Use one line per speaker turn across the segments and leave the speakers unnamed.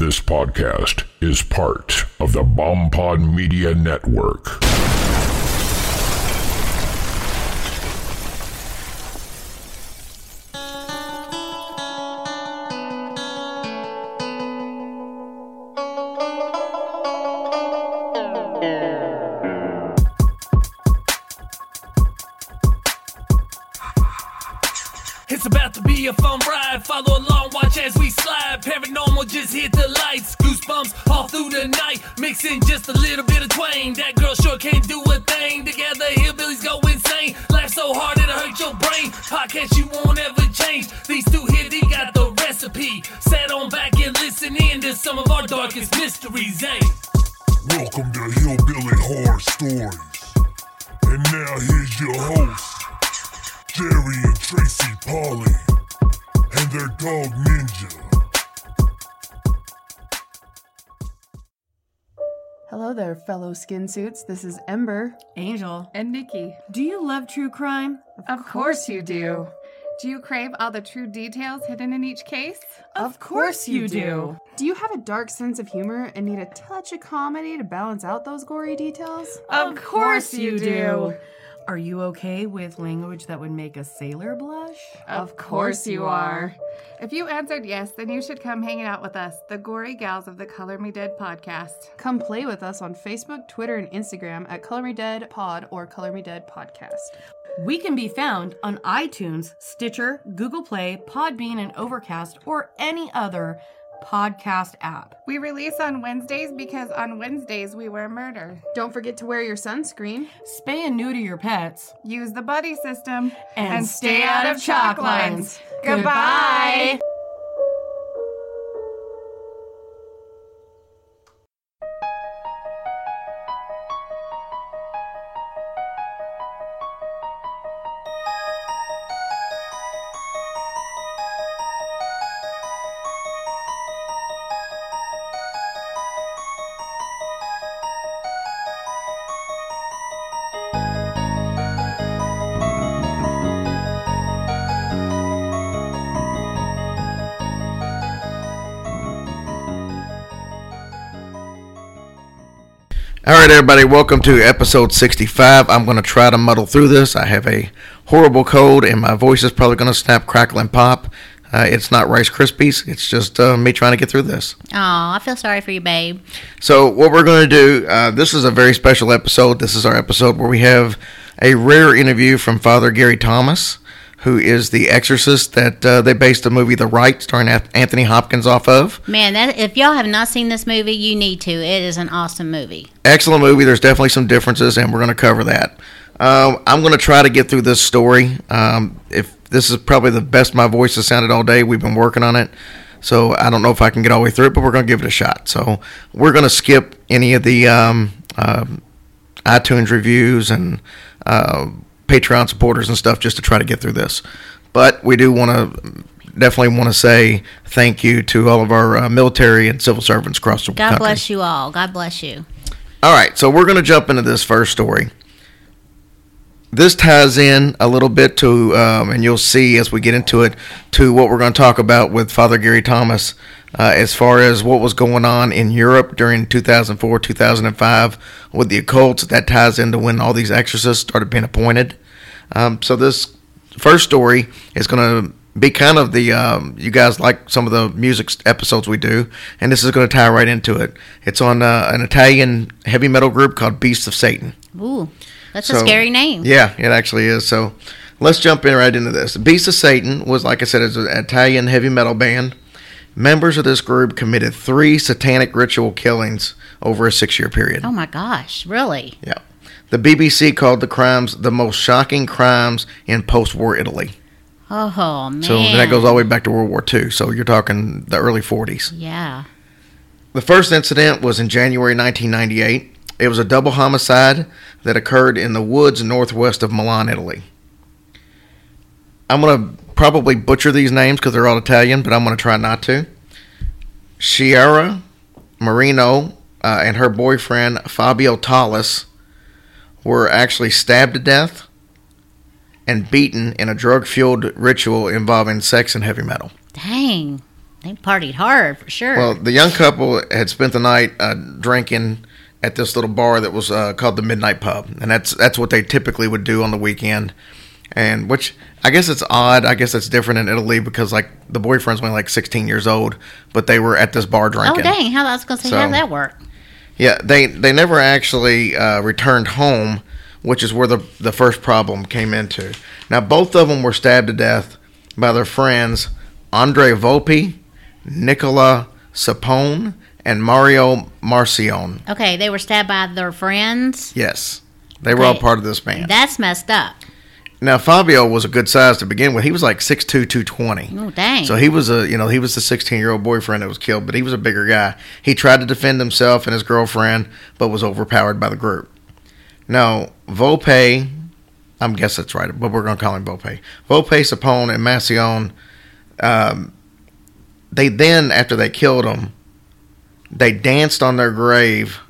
This podcast is part of the BombPod Media Network.
Skin suits. This is Ember.
Angel.
And Nikki.
Do you love true crime?
Of course you do. Do you crave all the true details hidden in each case?
Of
course you do.
Do you have a dark sense of humor and need a touch of comedy to balance out those gory details?
Of course you do.
Are you okay with language that would make a sailor blush?
Of course you are. If you answered yes, then you should come hanging out with us, the Gory Gals of the Color Me Dead podcast.
Come play with us on Facebook, Twitter, and Instagram at Color Me Dead Pod or Color Me Dead Podcast.
We can be found on iTunes, Stitcher, Google Play, Podbean, and Overcast, or any other podcast app.
We release on Wednesdays because on Wednesdays we wear murder.
Don't forget to wear your sunscreen.
Spay and neuter your pets.
Use the buddy system
And stay out of chalk lines.
Goodbye.
All right, everybody, welcome to episode 65. I'm going to try to muddle through this. I have a horrible cold, and my voice is probably going to snap, crackle, and pop. Uh, it's not Rice Krispies, it's just uh, me trying to get through this.
Oh, I feel sorry for you, babe.
So, what we're going to do, uh, this is a very special episode. This is our episode where we have a rare interview from Father Gary Thomas, who is the exorcist that uh, they based the movie The Rite starring Anthony Hopkins, off of.
Man, that if y'all have not seen this movie, you need to. It is an awesome movie.
excellent movie. There's definitely some differences, and we're going to cover that. Um, I'm going to try to get through this story. Um, if this is probably the best my voice has sounded all day, we've been working on it. So I don't know if I can get all the way through it, but we're going to give it a shot. So we're going to skip any of the um, um iTunes reviews and uh, Patreon supporters and stuff just to try to get through this. But we do want to definitely want to say thank you to all of our uh, military and civil servants across the
God
country.
God bless you all. God bless you.
All right, so we're going to jump into this first story. This ties in a little bit to, um, and you'll see as we get into it, to what we're going to talk about with Father Gary Thomas uh, as far as what was going on in Europe during 2004, 2005 with the occults. That ties into when all these exorcists started being appointed. Um, so this first story is going to be kind of the um, you guys like some of the music episodes we do, and this is going to tie right into it. It's on uh, an Italian heavy metal group called Beasts of Satan.
Ooh, that's a scary name.
Yeah, it actually is. So let's jump in right into this. Beast of Satan was, like I said, is an Italian heavy metal band. Members of this group committed three satanic ritual killings over a six-year period.
Oh my gosh, really?
Yeah. The BBC called the crimes the most shocking crimes in post-war Italy.
Oh man.
So that goes all the way back to World War II. So you're talking the early 40s.
Yeah.
The first incident was in January 1998. It was a double homicide that occurred in the woods northwest of Milan, Italy. I'm going to probably butcher these names because they're all Italian, but I'm going to try not to. Sierra Marino uh, and her boyfriend Fabio Tollis were actually stabbed to death and beaten in a drug fueled ritual involving sex and heavy metal.
Dang. They partied hard for sure.
Well, the young couple had spent the night uh, drinking at this little bar that was uh, called the Midnight Pub, and that's that's what they typically would do on the weekend. And which I guess it's odd. I guess it's different in Italy because like the boyfriend's only like 16 years old, but they were at this bar drinking.
oh dang! How I was gonna say
So-
how that work?
Yeah, they they never actually uh, returned home, which is where the the first problem came into. Now both of them were stabbed to death by their friends Andre Volpe, Nicola Sapone, and Mario Marcion.
Okay, they were stabbed by their friends.
Yes, they were all
Okay.
part of this band.
That's messed up.
Now Fabio was a good size to begin with. He was like 6'2", 220.
Oh dang!
So he was a you know he was the 16 year old boyfriend that was killed, but he was a bigger guy. He tried to defend himself and his girlfriend, but was overpowered by the group. Now Volpe, I'm guess that's right, but we're gonna call him Volpe. Volpe, Sapone, and Macion. Um, they then after they killed him, they danced on their grave.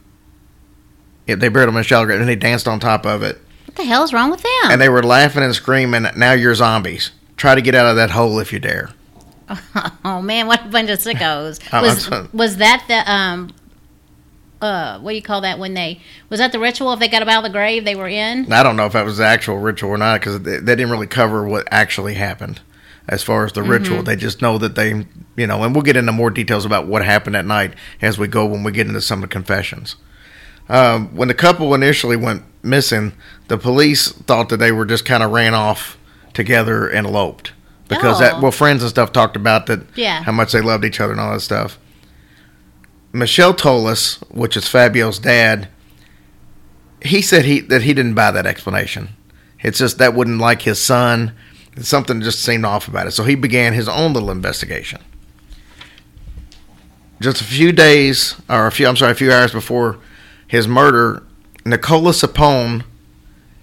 Yeah, they buried them in a shallow grave, and they danced on top of it
what the hell is wrong with them?
and they were laughing and screaming, "Now you're zombies! Try to get out of that hole if you dare."
oh man, what a bunch of sickos!
Oh,
was was that the um uh what do you call that when they was that the ritual if they got up out of the grave they were in?
I don't know if that was the actual ritual or not because they, they didn't really cover what actually happened as far as the ritual. They just know that they, you know, and we'll get into more details about what happened that night as we go when we get into some of the confessions. Um, when the couple initially went missing, the police thought that they were just kind of ran off together and eloped because that
Oh.
well friends and stuff talked about that
Yeah.
how much they loved each other and all that stuff. Michelle Tollis, which is Fabio's dad, he said he that he didn't buy that explanation. It's just that wouldn't like his son. Something just seemed off about it. So he began his own little investigation. Just a few days, or a few, I'm sorry, a few hours before his murder, Nicola Sapone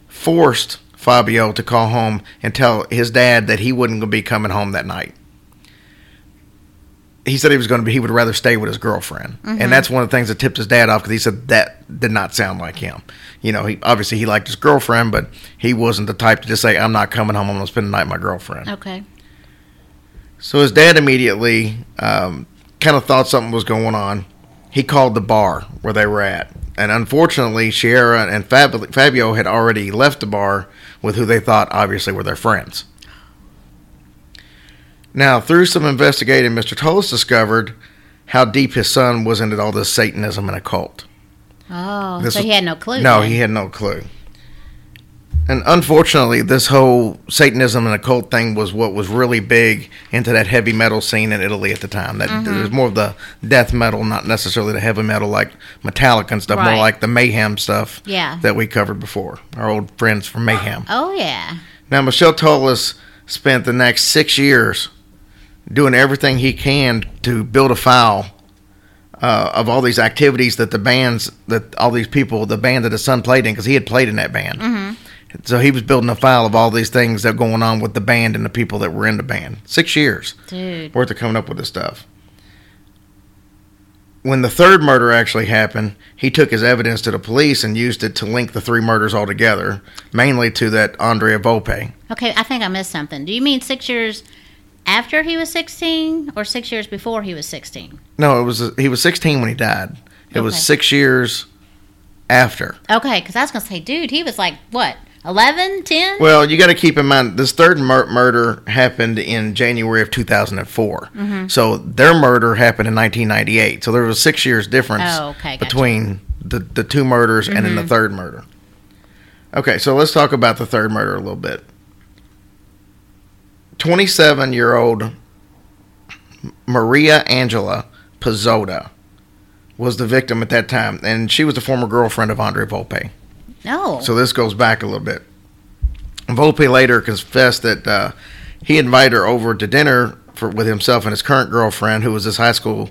forced Fabio to call home and tell his dad that he wouldn't be coming home that night. He said he was going to be, he would rather stay with his girlfriend. And that's one of the things that tipped his dad off because he said that did not sound like him. You know, he obviously he liked his girlfriend, but he wasn't the type to just say, I'm not coming home, I'm going to spend the night with my girlfriend.
Okay.
So his dad immediately um, kind of thought something was going on. He called the bar where they were at. And unfortunately, Sierra and Fab- Fabio had already left the bar with who they thought obviously were their friends. Now, through some investigating, Mr. Tollis discovered how deep his son was into all this Satanism and occult.
Oh,
This
so he had no clue.
No,
then.
he had no clue. And unfortunately, this whole Satanism and occult thing was what was really big into that heavy metal scene in Italy at the time. That
Mm-hmm.
was more of the death metal, not necessarily the heavy metal like Metallica and stuff. More like the Mayhem stuff.
Yeah.
That we covered before. Our old friends from Mayhem.
Oh yeah.
Now, Michelle Tollis spent the next six years doing everything he can to build a file uh, of all these activities that the bands, that all these people, the band that his son played in, because he had played in that band. Mm-hmm. So he was building a file of all these things that were going on with the band and the people that were in the band. Six years
Dude.
worth of coming up with this stuff. When the third murder actually happened, he took his evidence to the police and used it to link the three murders all together, mainly to that Andrea Volpe.
Okay, I think I missed something. Do you mean six years after he was sixteen, or six years before he was sixteen?
No, it was he was 16 when he died. It was six years after.
Okay, because I was gonna say, dude, he was like what, 11, 10?
Well, you got to keep in mind this third mur- murder happened in January of 2004.
Mm-hmm.
So their murder happened in 1998. So there was a six years difference
Oh, okay, gotcha. Mm-hmm.
between the the two murders and then the third murder. Okay, so let's talk about the third murder a little bit. 27 year old Maria Angela Pezzotta was the victim at that time, and she was the former girlfriend of Andre Volpe.
no.
So this goes back a little bit. Volpe later confessed that uh, he invited her over to dinner for, with himself and his current girlfriend, who was this high school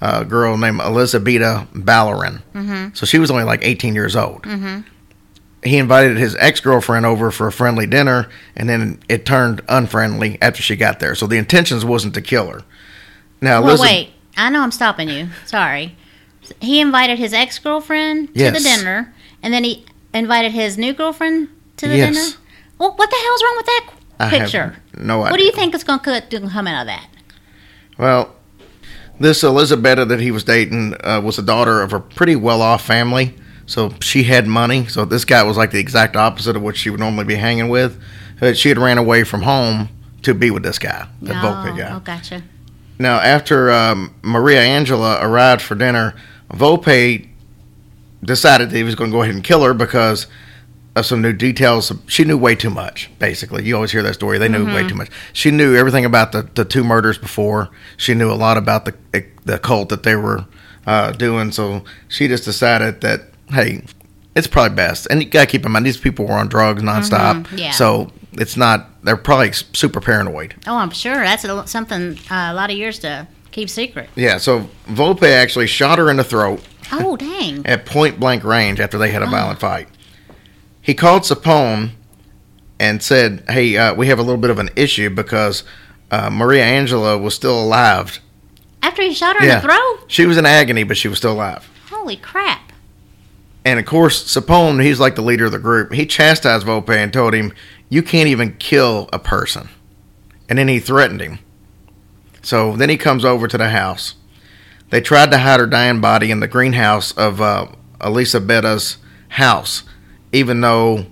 uh, girl named Elisabetta Ballarin. Mm-hmm. So she was only like 18 years old. Mm-hmm. He invited his ex girlfriend over for a friendly dinner, and then it turned unfriendly after she got there. So the intentions wasn't to kill her. Now,
well,
Elizabeth-
wait. I know I'm stopping you. Sorry. He invited his ex girlfriend to the dinner, and then he invited his new girlfriend to the
Yes.
dinner. Well, what the hell's wrong with that
I have
picture?
no idea.
What do you think is going to come out of that?
Well, This Elisabetta that he was dating uh, was the daughter of a pretty well off family. So she had money. So this guy was like the exact opposite of what she would normally be hanging with. She had ran away from home to be with this guy, the Volpe guy.
oh, gotcha.
Now, after um, Maria Angela arrived for dinner, Volpe decided that he was going to go ahead and kill her because of some new details. She knew way too much, basically. You always hear that story. They knew way too much. She knew everything about the, the two murders before. She knew a lot about the, the cult that they were uh, doing. So she just decided that, hey, it's probably best. And you got to keep in mind, these people were on drugs nonstop.
yeah.
So it's not, they're probably super paranoid.
Oh, I'm sure that's a, something uh, a lot of years to keep secret.
Yeah, so Volpe actually shot her in the throat
Oh, dang.
at point blank range after they had a violent fight. He called Sapone and said, "Hey, uh, we have a little bit of an issue because uh, Maria Angela was still alive.
After he shot her in the throat?
she was in agony, but she was still alive."
Holy crap.
And of course, Sapone, he's like the leader of the group. He chastised Volpe and told him, "You can't even kill a person," and then he threatened him. So then he comes over to the house. They tried to hide her dying body in the greenhouse of uh, Elisabetta's house, even though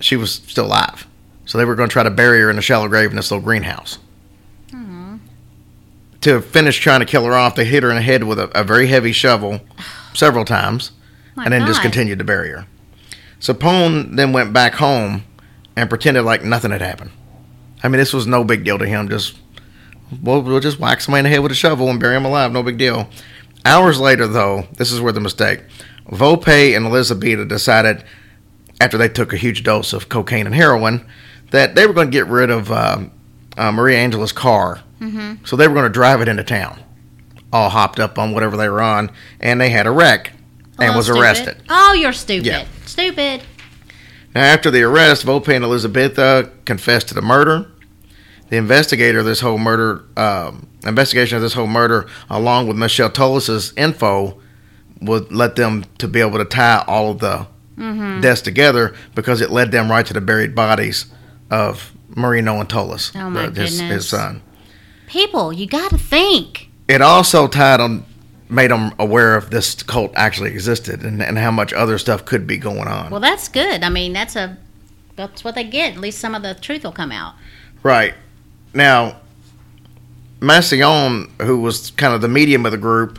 she was still alive. So they were going to try to bury her in a shallow grave in this little greenhouse. To finish trying to kill her off, they hit her in the head with a, a very heavy shovel several times
My
and then just continued to bury her. Sapone then went back home and pretended like nothing had happened. I mean, this was no big deal to him. Just we'll, we'll just whack somebody in the head with a shovel and bury him alive. No big deal. Hours later, though, this is where the mistake. Volpe and Elizabeth decided, after they took a huge dose of cocaine and heroin, that they were going to get rid of um, uh, Maria Angela's car. Mm-hmm. So they were going to drive it into town, all hopped up on whatever they were on, and they had a wreck and
Oh,
was
stupid.
arrested.
Oh, you're stupid.
Yeah.
Stupid.
Now, after the arrest, Volpe and Elisabetta confessed to the murder. The investigator of this whole murder, um, investigation of this whole murder, along with Michelle Tollis's info, would let them to be able to tie all of the deaths together because it led them right to the buried bodies of Marino and Tollis,
Oh, my
the- his,
goodness.
his son.
People, you got to think.
It also tied them, made them aware of this cult actually existed and, and how much other stuff could be going on.
Well, that's good. I mean, that's a that's what they get. At least some of the truth will come out.
Right. Now, Macion, who was kind of the medium of the group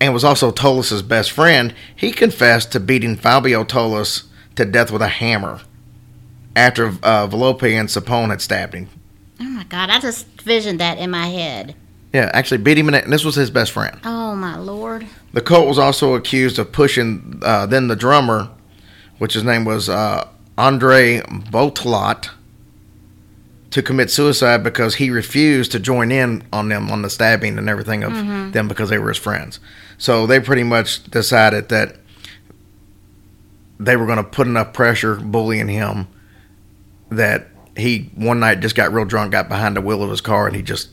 and was also Tollis's best friend, he confessed to beating Fabio Tollis to death with a hammer after uh, Volpe and Sapone had stabbed him.
Oh my God, I just visioned that in my head.
Yeah, actually beat him in it, and this was his best friend.
Oh my lord.
The cult was also accused of pushing uh, then the drummer, which his name was uh, Andre Botlot, to commit suicide because he refused to join in on them on the stabbing and everything of them because they were his friends. So they pretty much decided that they were going to put enough pressure bullying him that he one night just got real drunk, got behind the wheel of his car, and he just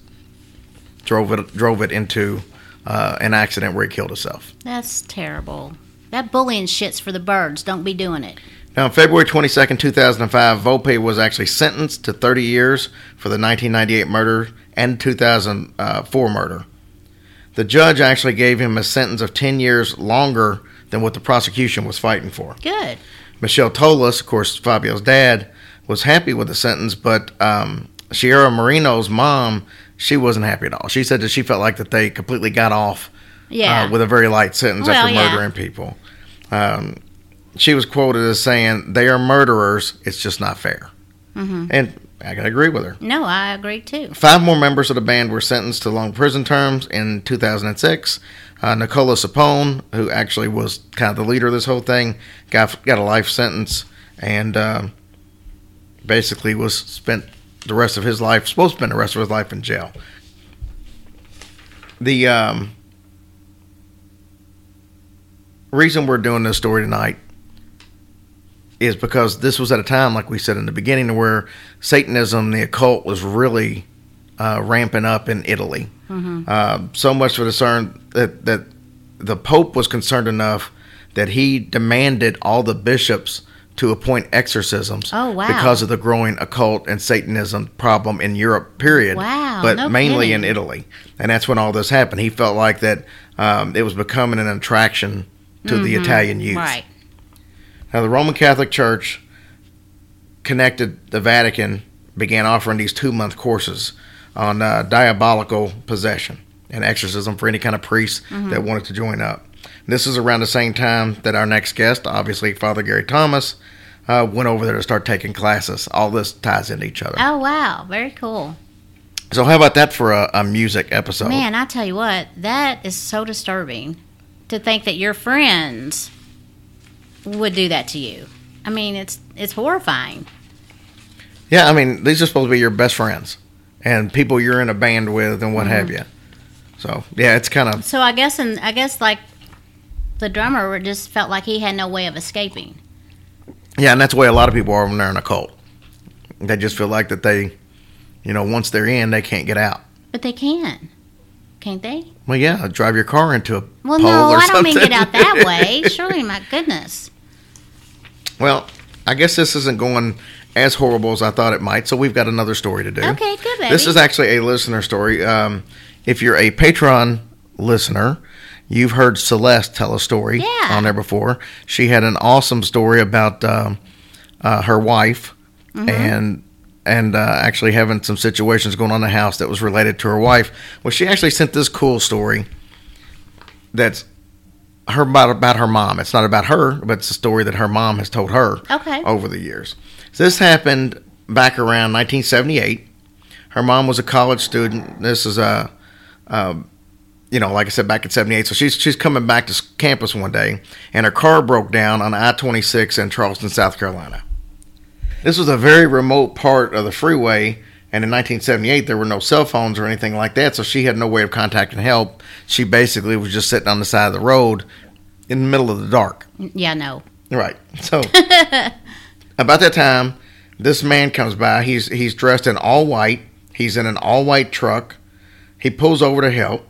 drove it drove it into uh, an accident where he killed himself.
That's terrible. That bullying shit's for the birds. Don't be doing it.
Now, on February 22nd, 2005, Volpe was actually sentenced to 30 years for the 1998 murder and 2004 murder. The judge actually gave him a sentence of 10 years longer than what the prosecution was fighting for.
Good.
Michelle Tollis, of course, Fabio's dad, was happy with the sentence, but um, Sierra Marino's mom, she wasn't happy at all. She said that she felt like that they completely got off
Yeah.
uh, with a very light sentence
Well,
after
yeah.
murdering people. Um, she was quoted as saying, "They are murderers. It's just not fair."
Mm-hmm.
And I gotta agree with her.
no, I agree too.
Five more members of the band were sentenced to long prison terms in 2006. Uh, Nicola Sapone, who actually was kind of the leader of this whole thing, got got a life sentence and um basically was spent the rest of his life supposed to spend the rest of his life in jail. The um, reason we're doing this story tonight is because this was at a time, like we said in the beginning, where Satanism, the occult, was really uh, ramping up in Italy. Uh, so much for the concern that that the Pope was concerned enough that he demanded all the bishops to appoint exorcisms.
Oh, wow.
Because of the growing occult and Satanism problem in Europe. Period.
Wow,
But
no
mainly in. Italy, and that's when all this happened. He felt like that um, it was becoming an attraction to the Italian youth.
Mm-hmm. Right.
Now, the Roman Catholic Church connected the Vatican began offering these two month courses on uh, diabolical possession and exorcism for any kind of priest that wanted to join up. This is around the same time that our next guest, obviously Father Gary Thomas, uh, went over there to start taking classes. All this ties into each other.
Oh wow, very cool.
So, how about that for a, a music episode?
Man, I tell you what, that is so disturbing to think that your friends would do that to you. I mean, it's it's horrifying.
Yeah, I mean, these are supposed to be your best friends and people you're in a band with and what have you. So, yeah, it's kind of
So I guess and I guess like the drummer just felt like he had no way of escaping.
Yeah, and that's the way a lot of people are when they're in a cult. They just feel like that they, you know, once they're in, they can't get out.
But they can. Can't they?
Well, yeah, drive your car into a
Well,
pole
no,
or
I don't mean get out that way. Surely, my goodness.
well, I guess this isn't going as horrible as I thought it might, so we've got another story to do.
Okay, good, baby.
This is actually a listener story. Um, if you're a Patreon listener, you've heard Celeste tell a story
Yeah.
on there before. She had an awesome story about um, uh, her wife
Mm-hmm.
and and uh, actually having some situations going on in the house that was related to her wife. Well, she actually sent this cool story that's her about about her mom. It's not about her, but it's a story that her mom has told her
Okay.
over the years. So this happened back around 1978. Her mom was a college student. This is a, um, you know, like I said, back in '78. So she's she's coming back to campus one day, and her car broke down on I-26 in Charleston, South Carolina. This was a very remote part of the freeway, and in 1978 there were no cell phones or anything like that, so she had no way of contacting help. She basically was just sitting on the side of the road in the middle of the dark.
Yeah, no.
Right. So about that time, this man comes by. He's he's dressed in all white. He's in an all white truck. He pulls over to help.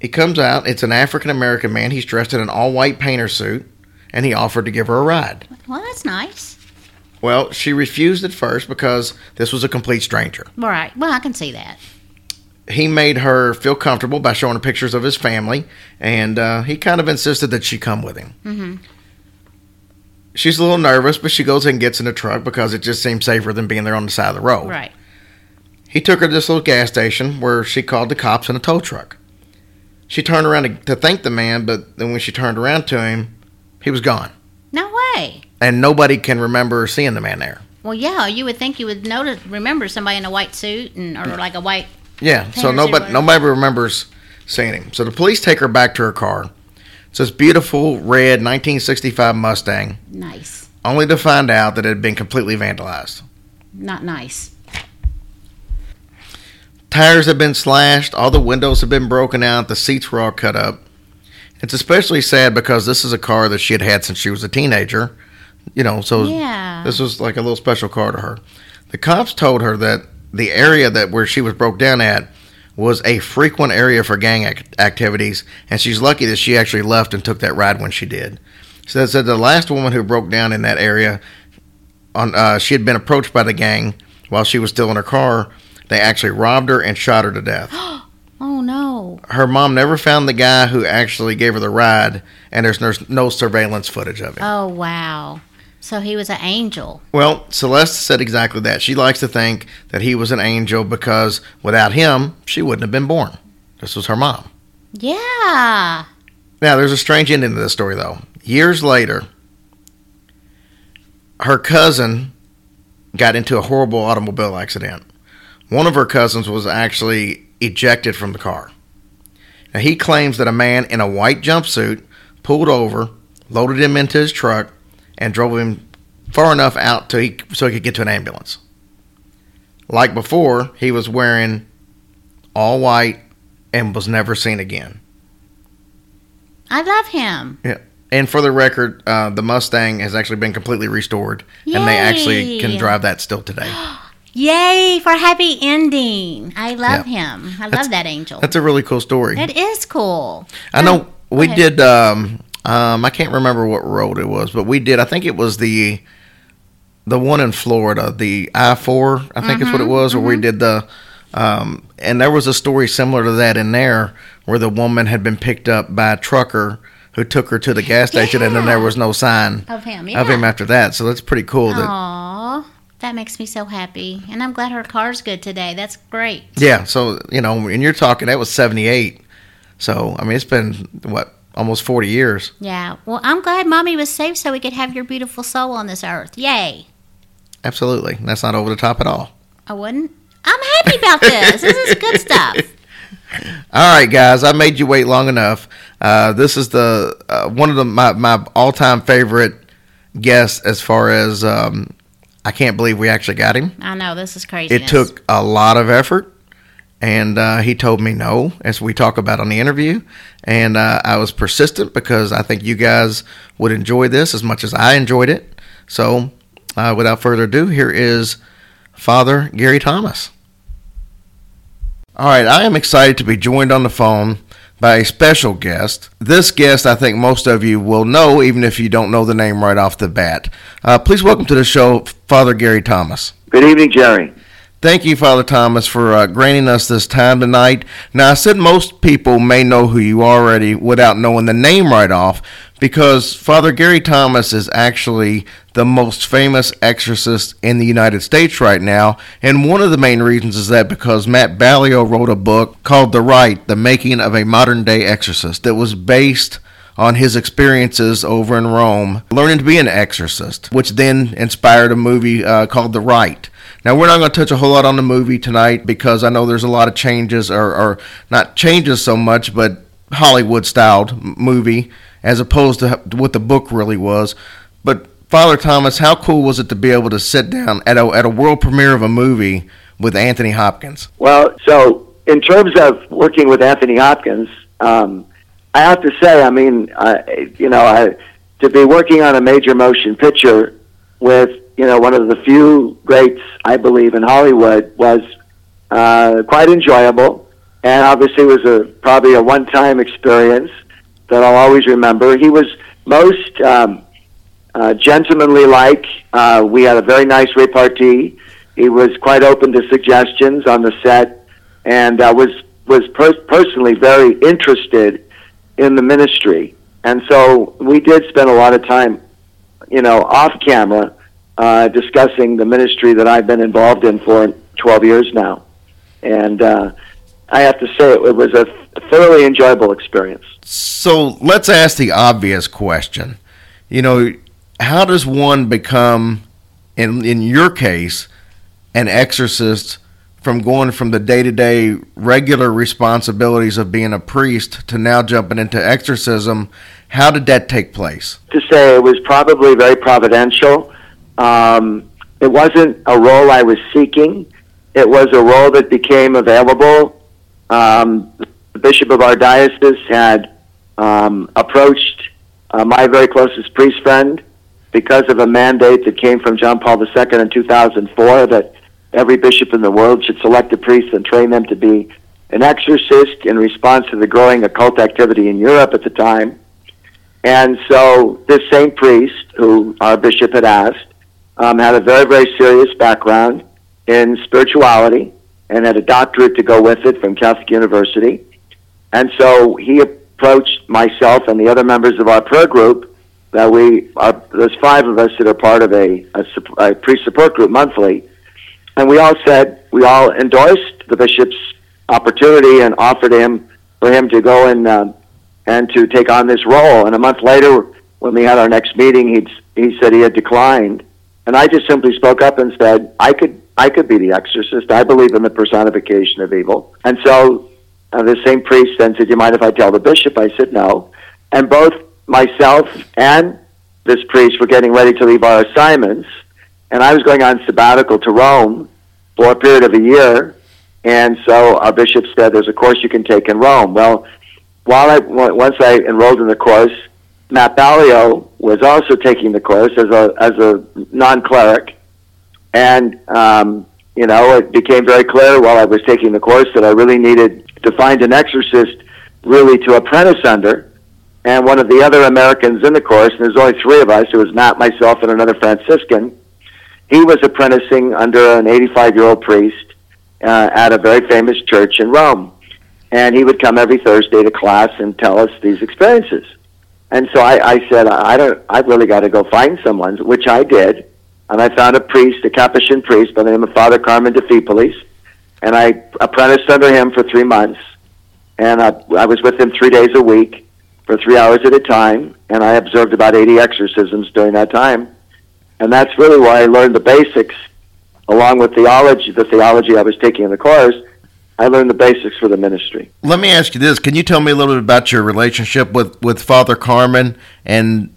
He comes out. It's an African American man. He's dressed in an all white painter suit, and he offered to give her a ride.
Well, that's nice.
Well, she refused at first because this was a complete stranger.
All right. Well, I can see that.
He made her feel comfortable by showing her pictures of his family, and uh, he kind of insisted that she come with him.
Mm-hmm.
She's a little nervous, but she goes and gets in the truck because it just seems safer than being there on the side of the road.
Right.
He took her to this little gas station where she called the cops in a tow truck. She turned around to, to thank the man, but then when she turned around to him, he was gone.
No way.
And nobody can remember seeing the man there.
Well, yeah, you would think you would notice, remember somebody in a white suit and or like a white.
Yeah, so nobody nobody remembers seeing him. So the police take her back to her car. It's this beautiful red 1965 Mustang,
Nice.
only to find out that it had been completely vandalized.
Not nice.
Tires have been slashed, all the windows have been broken out, the seats were all cut up. It's especially sad because this is a car that she had had since she was a teenager. You know, so
Yeah.
this was like a little special car to her. The cops told her that the area that where she was broke down at was a frequent area for gang ac- activities, and she's lucky that she actually left and took that ride when she did. So that said, the last woman who broke down in that area, on uh, she had been approached by the gang while she was still in her car. They actually robbed her and shot her to death.
Oh no.
her mom never found the guy who actually gave her the ride, and there's no, no surveillance footage of it.
Oh wow. So he was an angel.
Well, Celeste said exactly that. She likes to think that he was an angel because without him, she wouldn't have been born. This was her mom.
Yeah.
Now, there's a strange ending to this story, though. Years later, her cousin got into a horrible automobile accident. One of her cousins was actually ejected from the car. Now, he claims that a man in a white jumpsuit pulled over, loaded him into his truck, and drove him far enough out to he, so he could get to an ambulance. Like before, he was wearing all white and was never seen again.
I love him.
Yeah. And for the record, uh, the Mustang has actually been completely restored, and they actually can drive that still today.
Yay for happy ending. I love
Yeah.
him. I
That's-
love that angel.
That's a really cool story.
It is cool.
I know we did um, Um, I can't remember what road it was, but we did. I think it was the the one in Florida, the I four. I think is what it was, where we did the. Um, and there was a story similar to that in there, where the woman had been picked up by a trucker who took her to the gas station, and then there was no sign
Of him,
of him after that. So that's pretty cool. That
Aw, that makes me so happy. And I'm glad her car's good today. That's great.
yeah. So you know, and you're talking that was seventy eight. So I mean, it's been what almost forty years.
Yeah. Well, I'm glad mommy was safe so we could have your beautiful soul on this earth. Yay.
Absolutely, that's not over the top at all.
I wouldn't. I'm happy about this. this is good stuff.
All right, guys, I made you wait long enough. Uh, this is the uh, one of the my, my all time favorite guests as far as um, I can't believe we actually got him.
I know this is crazy.
It took a lot of effort, and uh, he told me no, as we talk about on the interview. And uh, I was persistent because I think you guys would enjoy this as much as I enjoyed it. So, uh, without further ado, here is Father Gary Thomas. All right, I am excited to be joined on the phone by a special guest. This guest, I think most of you will know, even if you don't know the name right off the bat. Uh, please welcome to the show, Father Gary Thomas.
Good evening, Jerry.
Thank you, Father Thomas, for uh, granting us this time tonight. Now, I said most people may know who you are already without knowing the name right off, because Father Gary Thomas is actually the most famous exorcist in the United States right now. And one of the main reasons is that because Matt Baglio wrote a book called The Rite The Making of a Modern Day Exorcist, that was based on his experiences over in Rome, learning to be an exorcist, which then inspired a movie uh, called The Rite. Now, we're not going to touch a whole lot on the movie tonight because I know there's a lot of changes, or, or not changes so much, but Hollywood styled movie as opposed to what the book really was. But, Father Thomas, how cool was it to be able to sit down at a, at a world premiere of a movie with Anthony Hopkins?
Well, so in terms of working with Anthony Hopkins, um, I have to say, I mean, uh, you know, I, to be working on a major motion picture with, you know, one of the few greats, I believe, in Hollywood was uh, quite enjoyable, and obviously was a probably a one-time experience that I'll always remember. He was most um, uh, gentlemanly like. Uh, we had a very nice repartee. He was quite open to suggestions on the set, and uh, was was per- personally very interested in the ministry. And so we did spend a lot of time, you know, off camera, uh, discussing the ministry that I've been involved in for 12 years now. And uh, I have to say, it, it was a thoroughly enjoyable experience.
So let's ask the obvious question. You know, how does one become, in in your case, an exorcist from going from the day to day regular responsibilities of being a priest to now jumping into exorcism? How did that take place?
to say it was probably very providential. Um, it wasn't a role I was seeking. It was a role that became available. Um, the bishop of our diocese had um, approached uh, my very closest priest friend because of a mandate that came from John Paul II in 2004 that every bishop in the world should select a priest and train them to be an exorcist in response to the growing occult activity in Europe at the time. And so this same priest, who our bishop had asked, um, had a very, very serious background in spirituality and had a doctorate to go with it from Catholic University. And so he approached myself and the other members of our prayer group that we are, there's five of us that are part of a, a, a priest support group monthly. And we all said, we all endorsed the bishop's opportunity and offered him for him to go and, um, and to take on this role. And a month later, when we had our next meeting, he he said he had declined, and I just simply spoke up and said I could I could be the exorcist. I believe in the personification of evil. And so uh, the same priest then said, "Do you mind if I tell the bishop?" I said no, and both myself and this priest were getting ready to leave our assignments, and I was going on sabbatical to Rome for a period of a year. And so our bishop said, "There's a course you can take in Rome." Well, while I once I enrolled in the course, Matt Baglio was also taking the course as a as a non cleric, and um, you know it became very clear while I was taking the course that I really needed to find an exorcist really to apprentice under, and one of the other Americans in the course, and there's only three of us, it was Matt, myself, and another Franciscan, he was apprenticing under an 85 year old priest uh, at a very famous church in Rome. And he would come every Thursday to class and tell us these experiences. And so I, I said, I don't, I've really got to go find someone, which I did. And I found a priest, a Capuchin priest by the name of Father Carmen de Filippis. And I apprenticed under him for three months. And I, I was with him three days a week for three hours at a time. And I observed about 80 exorcisms during that time. And that's really why I learned the basics, along with theology, the theology I was taking in the course. I learned the basics for the ministry.
Let me ask you this: Can you tell me a little bit about your relationship with with Father Carmen and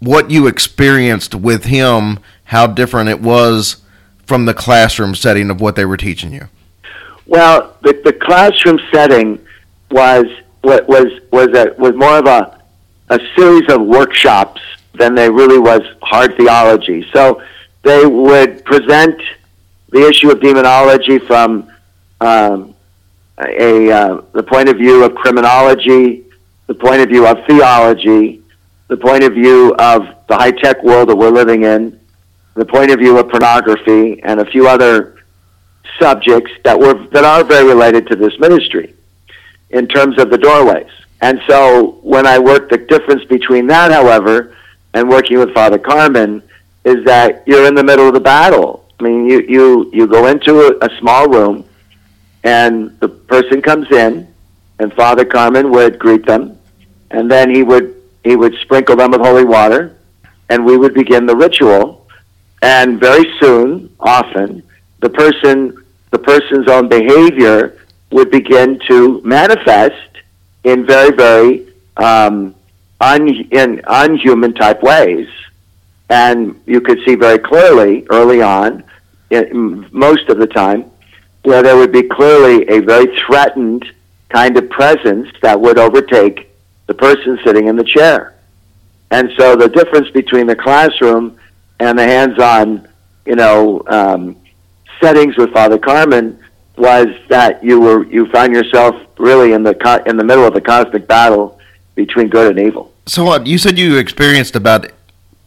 what you experienced with him? How different it was from the classroom setting of what they were teaching you?
Well, the, the classroom setting was was was a, was more of a a series of workshops than they really was hard theology. So they would present the issue of demonology from um, a uh, the point of view of criminology, the point of view of theology, the point of view of the high tech world that we're living in, the point of view of pornography, and a few other subjects that were that are very related to this ministry in terms of the doorways. And so when I work, the difference between that, however, and working with Father Carmen is that you're in the middle of the battle. I mean, you you you go into a, a small room, and the person comes in, and Father Carmen would greet them, and then he would he would sprinkle them with holy water, and we would begin the ritual, and very soon, often, the person the person's own behavior would begin to manifest in very very um, un, in unhuman type ways. And you could see very clearly early on, in, most of the time, where there would be clearly a very threatened kind of presence that would overtake the person sitting in the chair. And so the difference between the classroom and the hands-on, you know, um, settings with Father Carmen was that you were you found yourself really in the co- in the middle of a cosmic battle between good and evil.
So what you said you experienced about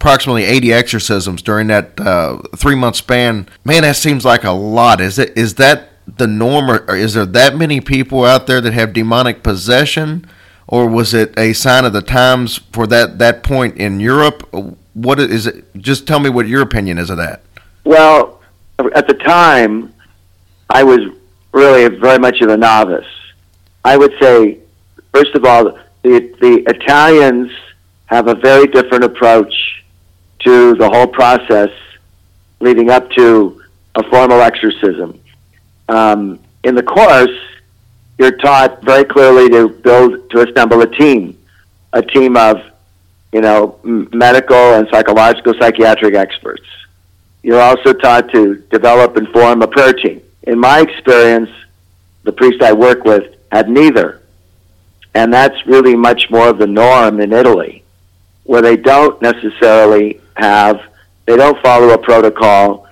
approximately 80 exorcisms during that uh, three month span. Man, that seems like a lot. Is it? Is that the norm, or, is there that many people out there that have demonic possession, or was it a sign of the times for that that point in Europe? What is it? Just tell me what your opinion is of that.
Well, at the time, I was really very much of a novice. I would say, first of all, the, the Italians have a very different approach to the whole process leading up to a formal exorcism. Um, in the course, you're taught very clearly to build, to assemble a team, a team of, you know, medical and psychological psychiatric experts. You're also taught to develop and form a prayer team. In my experience, the priest I work with had neither and that's really much more of the norm in Italy, where they don't necessarily have, they don't follow a protocol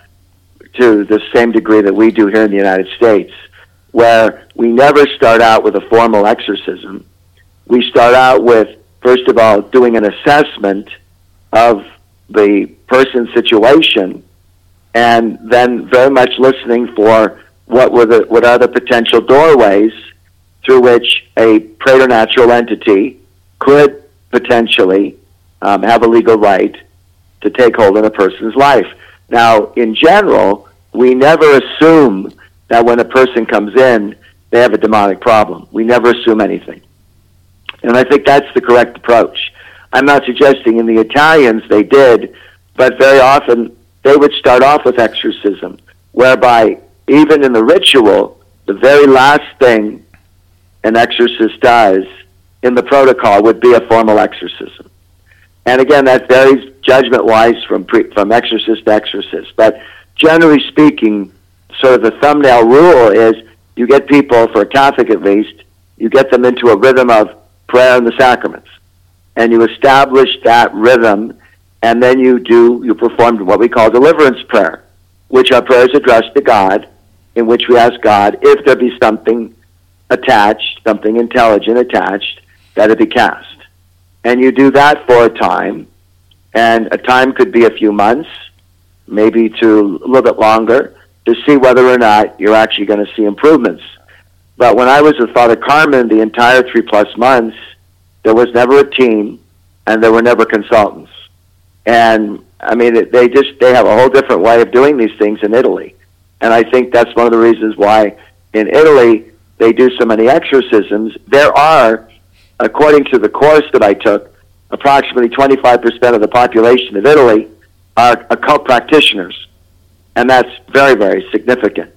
to the same degree that we do here in the United States, where we never start out with a formal exorcism. We start out with, first of all, doing an assessment of the person's situation, and then very much listening for what were the what are the potential doorways through which a preternatural entity could potentially um, have a legal right to take hold in a person's life. Now, in general, we never assume that when a person comes in, they have a demonic problem. We never assume anything. And I think that's the correct approach. I'm not suggesting in the Italians they did, but very often they would start off with exorcism, whereby even in the ritual, the very last thing an exorcist does in the protocol would be a formal exorcism. And again, that varies judgment wise from pre, from exorcist to exorcist. But generally speaking, sort of the thumbnail rule is you get people, for a Catholic at least, you get them into a rhythm of prayer and the sacraments. And you establish that rhythm, and then you do, you perform what we call deliverance prayer, which are prayers addressed to God, in which we ask God if there be something attached, something intelligent attached, that it be cast. and you do that for a time, and a time could be a few months, maybe to a little bit longer, to see whether or not you're actually going to see improvements. But when I was with Father Carmen the entire three plus months, there was never a team, and there were never consultants. And I mean, they just they have a whole different way of doing these things in Italy, and I think that's one of the reasons why in Italy they do so many exorcisms. There are, according to the course that I took, approximately 25% of the population of Italy are occult practitioners, and that's very very significant.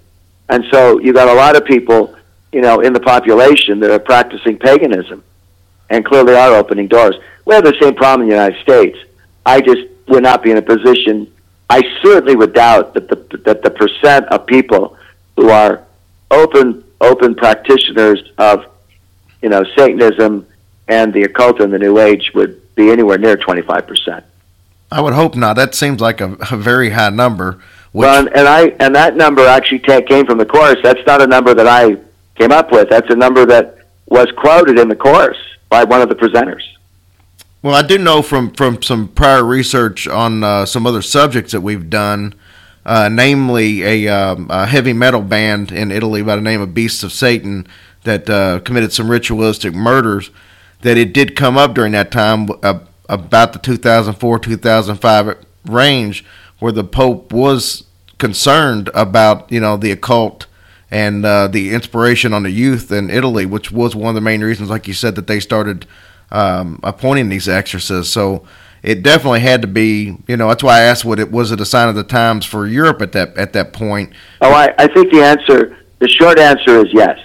And so you've got a lot of people, you know, in the population that are practicing paganism, and clearly are opening doors. We have the same problem in the United States. I just would not be in a position. I certainly would doubt that the that the percent of people who are open open practitioners of you know Satanism and the occult and the New Age would be anywhere near twenty five percent.
I would hope not. That seems like a, a very high number. Which,
Well, and, and I and that number actually came from the course. That's not a number that I came up with. That's a number that was quoted in the course by one of the presenters.
Well, I do know from from some prior research on uh, some other subjects that we've done, uh, namely a, um, a heavy metal band in Italy by the name of Beasts of Satan that uh, committed some ritualistic murders. That it did come up during that time uh, about the 2004 2005 range, where the Pope was concerned about you know the occult and uh, the inspiration on the youth in Italy, which was one of the main reasons, like you said, that they started um, appointing these exorcists. So it definitely had to be, you know, that's why I asked, what it was it a sign of the times for Europe at that at that point?
Oh, I, I think the answer, the short answer is yes.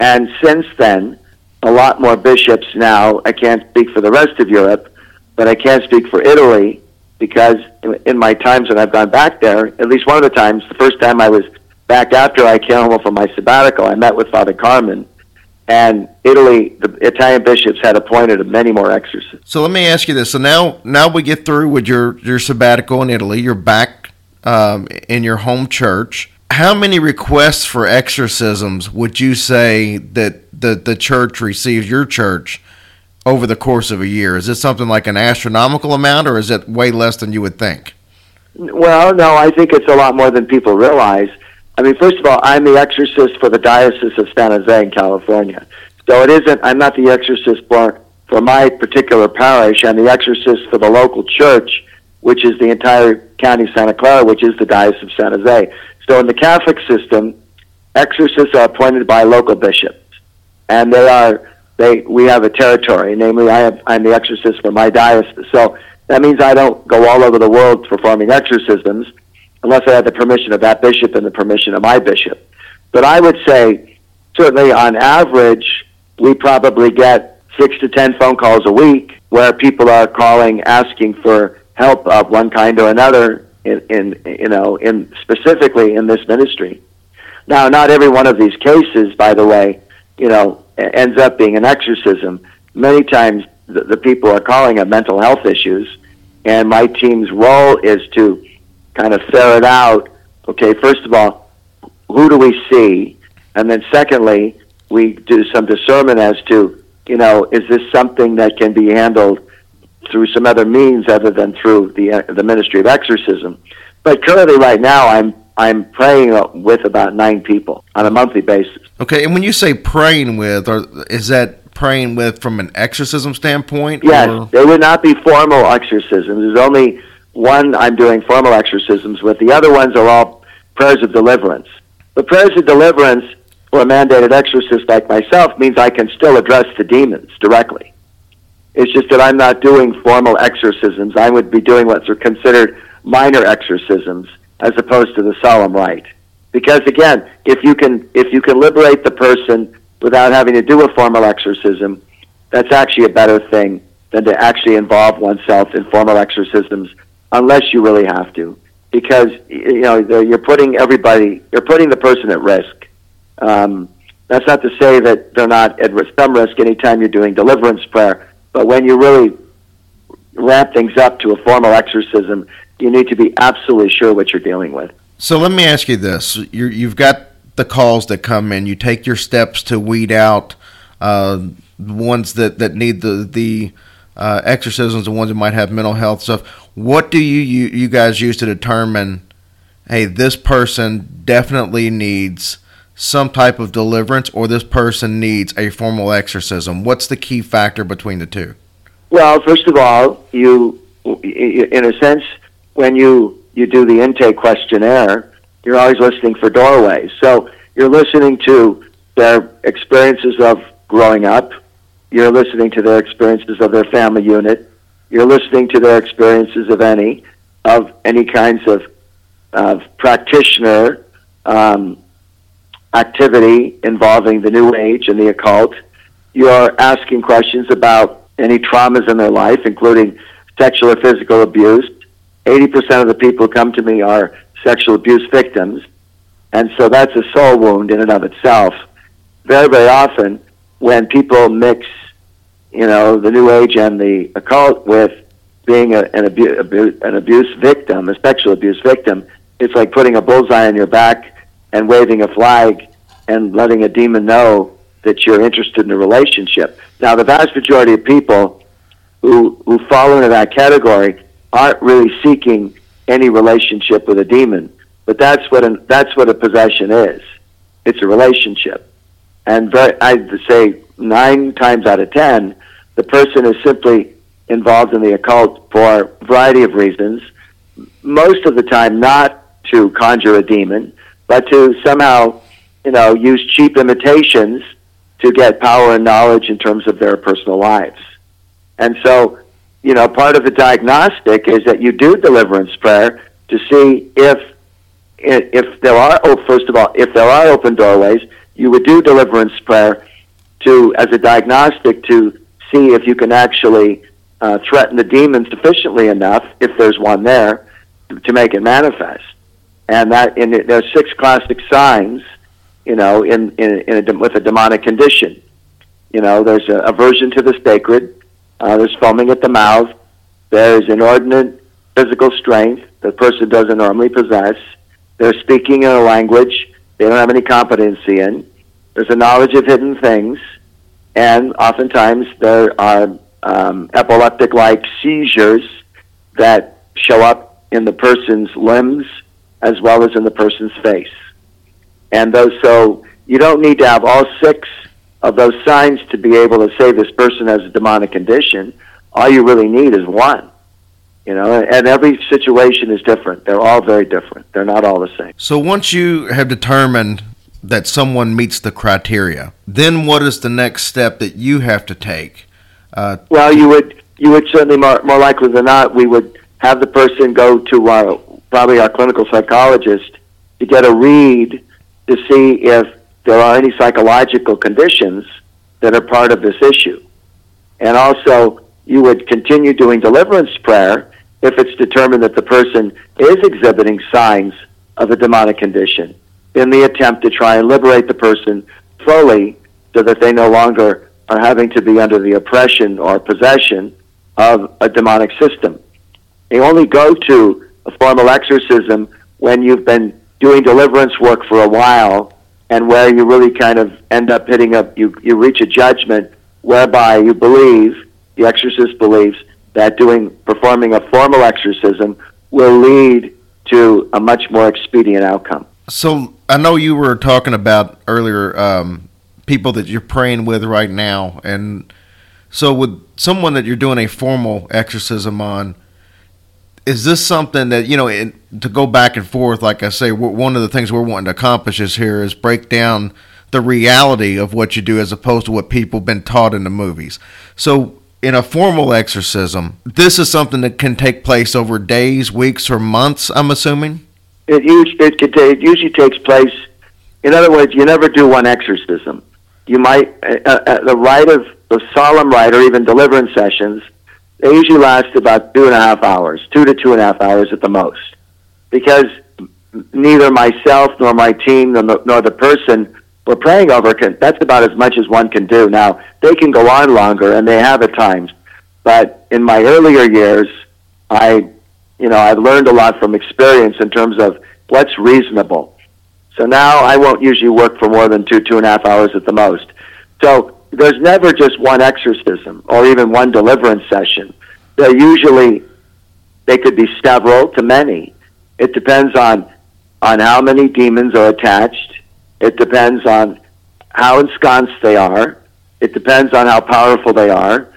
And since then, a lot more bishops now, I can't speak for the rest of Europe, but I can speak for Italy because in, my times when I've gone back there, at least one of the times, the first time I was back after I came home from my sabbatical, I met with Father Carmen. And Italy, the Italian bishops had appointed many more exorcists.
So let me ask you this: so now now we get through with your your sabbatical in Italy. You're back um, in your home church. How many requests for exorcisms would you say that the the church receives your church over the course of a year? Is it something like an astronomical amount, or is it way less than you would think?
Well, no, I think it's a lot more than people realize. I mean, first of all, I'm the exorcist for the Diocese of San Jose in California. So it isn't, I'm not the exorcist for, for my particular parish. I'm the exorcist for the local church, which is the entire county of Santa Clara, which is the Diocese of San Jose. So in the Catholic system, exorcists are appointed by local bishops. And they are, they, we have a territory. Namely, I have, I'm the exorcist for my diocese. So that means I don't go all over the world performing exorcisms unless I have the permission of that bishop and the permission of my bishop. But I would say, certainly on average, we probably get six to ten phone calls a week where people are calling asking for help of one kind or another in, in you know in specifically in this ministry. Now, not every one of these cases, by the way, you know, ends up being an exorcism. Many times, the, the people are calling have mental health issues, and my team's role is to kind of ferret out. Okay, first of all, who do we see, and then secondly, we do some discernment as to, you know, is this something that can be handled through some other means other than through the uh, the ministry of exorcism. But currently, right now, I'm I'm praying with about nine people on a monthly basis.
Okay, and when you say praying with, or is that praying with from an exorcism standpoint?
Yes,
or-
they would not be formal exorcisms. There's only one I'm doing formal exorcisms with. The other ones are all prayers of deliverance. But prayers of deliverance for a mandated exorcist like myself means I can still address the demons directly. It's just that I'm not doing formal exorcisms. I would be doing what's considered minor exorcisms as opposed to the solemn rite. Because again, if you can if you can liberate the person without having to do a formal exorcism, that's actually a better thing than to actually involve oneself in formal exorcisms unless you really have to. Because you know you're putting everybody, you're putting the person at risk. Um, that's not to say that they're not at risk, some risk anytime you're doing deliverance prayer. But when you really ramp things up to a formal exorcism, you need to be absolutely sure what you're dealing with.
So let me ask you this: you you've got the calls that come in. You take your steps to weed out uh, ones that, that need the the uh, exorcisms, the ones that might have mental health stuff. What do you, you you guys use to determine? Hey, this person definitely needs some type of deliverance, or this person needs a formal exorcism. What's the key factor between the two?
Well, first of all, you, in a sense, when you you do the intake questionnaire, you're always listening for doorways. So you're listening to their experiences of growing up. You're listening to their experiences of their family unit. You're listening to their experiences of any of any kinds of of practitioner um, activity involving the New Age and the occult. You're asking questions about any traumas in their life, including sexual or physical abuse. 80% of the people who come to me are sexual abuse victims. And so that's a soul wound in and of itself. Very, very often, when people mix, you know, the New Age and the occult with being a, an, abu- abu- an abuse victim, a sexual abuse victim, it's like putting a bullseye on your back and waving a flag and letting a demon know that you're interested in a relationship. Now, the vast majority of people who who fall into that category aren't really seeking any relationship with a demon, but that's what an, that's what a possession is. It's a relationship, and very, I'd say nine times out of ten, the person is simply involved in the occult for a variety of reasons. Most of the time, not to conjure a demon, but to somehow, you know, use cheap imitations to get power and knowledge in terms of their personal lives. And so, you know, part of the diagnostic is that you do deliverance prayer to see if if there are oh, first of all, if there are open doorways, you would do deliverance prayer to as a diagnostic to see if you can actually uh, threaten the demon sufficiently enough, if there's one there, to make it manifest. And that in there are six classic signs, you know, in in, in a, with a demonic condition. You know, there's a aversion to the sacred, uh, there's foaming at the mouth. There's inordinate physical strength the person doesn't normally possess. They're speaking in a language they don't have any competency in. There's a knowledge of hidden things. And oftentimes there are um, epileptic like seizures that show up in the person's limbs as well as in the person's face. And those, so you don't need to have all six of those signs to be able to say this person has a demonic condition. All you really need is one. You know, and every situation is different. They're all very different. They're not all the same.
So once you have determined that someone meets the criteria, then what is the next step that you have to take? Uh,
well, you would you would certainly more, more likely than not we would have the person go to our probably our clinical psychologist to get a read to see if there are any psychological conditions that are part of this issue. And also, you would continue doing deliverance prayer if it's determined that the person is exhibiting signs of a demonic condition in the attempt to try and liberate the person fully so that they no longer are having to be under the oppression or possession of a demonic system. You only go to a formal exorcism when you've been doing deliverance work for a while and where you really kind of end up hitting up, you, you reach a judgment whereby you believe, the exorcist believes, that doing, performing a formal exorcism will lead to a much more expedient outcome.
So I know you were talking about earlier um, people that you're praying with right now, and so with someone that you're doing a formal exorcism on, is this something that you know to go back and forth? Like I say, one of the things we're wanting to accomplish is here is break down the reality of what you do as opposed to what people have been taught in the movies. So in a formal exorcism, this is something that can take place over days, weeks, or months. I'm assuming.
It usually it, it usually takes place. In other words, you never do one exorcism. You might uh, uh, the rite of the solemn rite or even deliverance sessions they usually last about two and a half hours, two to two and a half hours at the most, because neither myself nor my team nor, nor the person we're praying over can. That's about as much as one can do. Now they can go on longer, and they have at times. But in my earlier years, I, you know, I've learned a lot from experience in terms of what's reasonable. So now I won't usually work for more than two, two and a half hours at the most. So there's never just one exorcism or even one deliverance session. They're usually they could be several to many. It depends on on how many demons are attached. It depends on how ensconced they are. It depends on how powerful they are.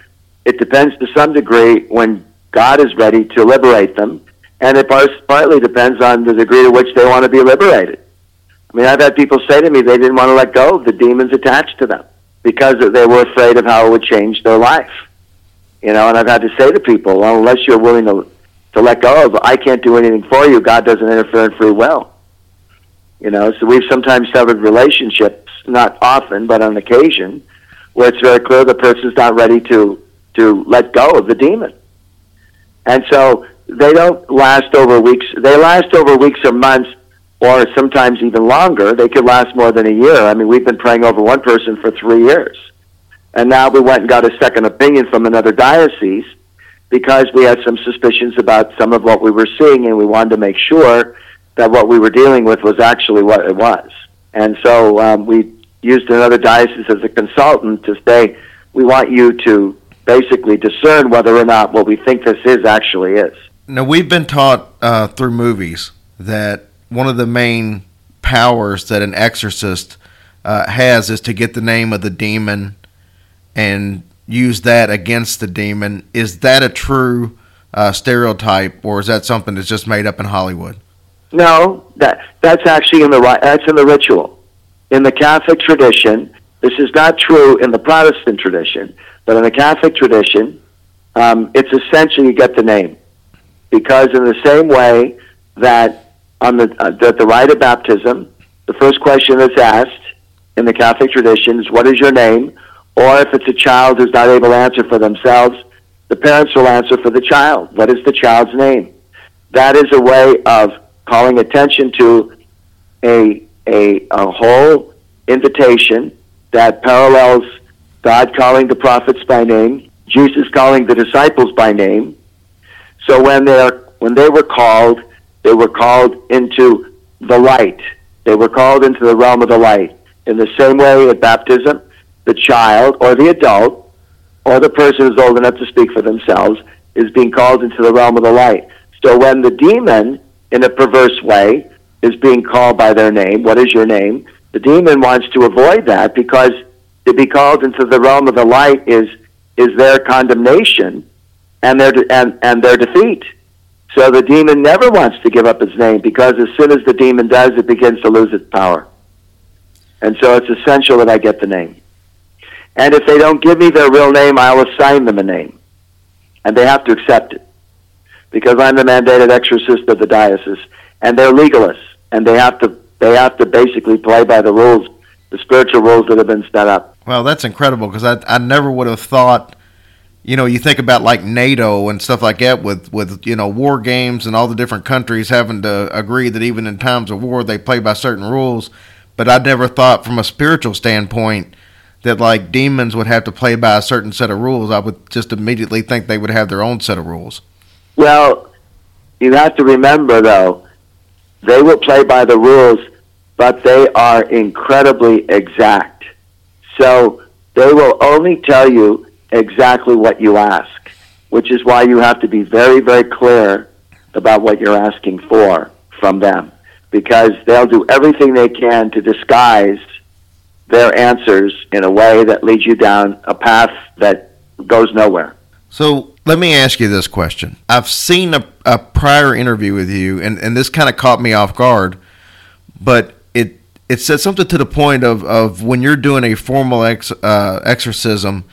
It depends to some degree when God is ready to liberate them, and it partly depends on the degree to which they want to be liberated. I mean, I've had people say to me they didn't want to let go of the demons attached to them because they were afraid of how it would change their life. You know, and I've had to say to people, well, unless you're willing to to let go of, I can't do anything for you. God doesn't interfere in free will. You know, so we've sometimes severed relationships, not often, but on occasion, where it's very clear the person's not ready to to let go of the demon. And so they don't last over weeks. They last over weeks or months, or sometimes even longer. They could last more than a year. I mean, we've been praying over one person for three years, and now we went and got a second opinion from another diocese because we had some suspicions about some of what we were seeing, and we wanted to make sure that what we were dealing with was actually what it was. And so um, we used another diocese as a consultant to say, we want you to basically discern whether or not what we think this is actually is.
Now, we've been taught uh, through movies that one of the main powers that an exorcist uh, has is to get the name of the demon and use that against the demon. Is that a true uh, stereotype, or is that something that's just made up in Hollywood?
No, that that's actually in the that's in the ritual. In the Catholic tradition, this is not true in the Protestant tradition, but in the Catholic tradition, um, it's essential you get the name, because in the same way that on the uh, the rite of baptism, the first question that's asked in the Catholic tradition is, "What is your name?" Or if it's a child who's not able to answer for themselves, the parents will answer for the child. What is the child's name? That is a way of calling attention to a, a, a whole invitation that parallels God calling the prophets by name, Jesus calling the disciples by name. So when they're when they were called, they were called into the light. They were called into the realm of the light. In the same way at baptism, the child or the adult or the person who's old enough to speak for themselves is being called into the realm of the light. So when the demon, in a perverse way, is being called by their name, what is your name? The demon wants to avoid that because to be called into the realm of the light is is their condemnation and their and, and their defeat. So the demon never wants to give up its name because as soon as the demon does, it begins to lose its power. And so it's essential that I get the name. And if they don't give me their real name, I'll assign them a name. And they have to accept it. Because I'm the mandated exorcist of the diocese. And they're legalists. And they have to they have to basically play by the rules, the spiritual rules that have been set up.
Well, that's incredible because I, I never would have thought, you know, you think about like NATO and stuff like that with, with, you know, war games and all the different countries having to agree that even in times of war they play by certain rules. But I never thought from a spiritual standpoint that like demons would have to play by a certain set of rules. I would just immediately think they would have their own set of rules.
Well, you have to remember though, they will play by the rules, but they are incredibly exact. So they will only tell you exactly what you ask, which is why you have to be very, very clear about what you're asking for from them, because they'll do everything they can to disguise their answers in a way that leads you down a path that goes nowhere.
So let me ask you this question. I've seen a, a prior interview with you, and, and this kind of caught me off guard, but it it said something to the point of, of when you're doing a formal ex, uh, exorcism,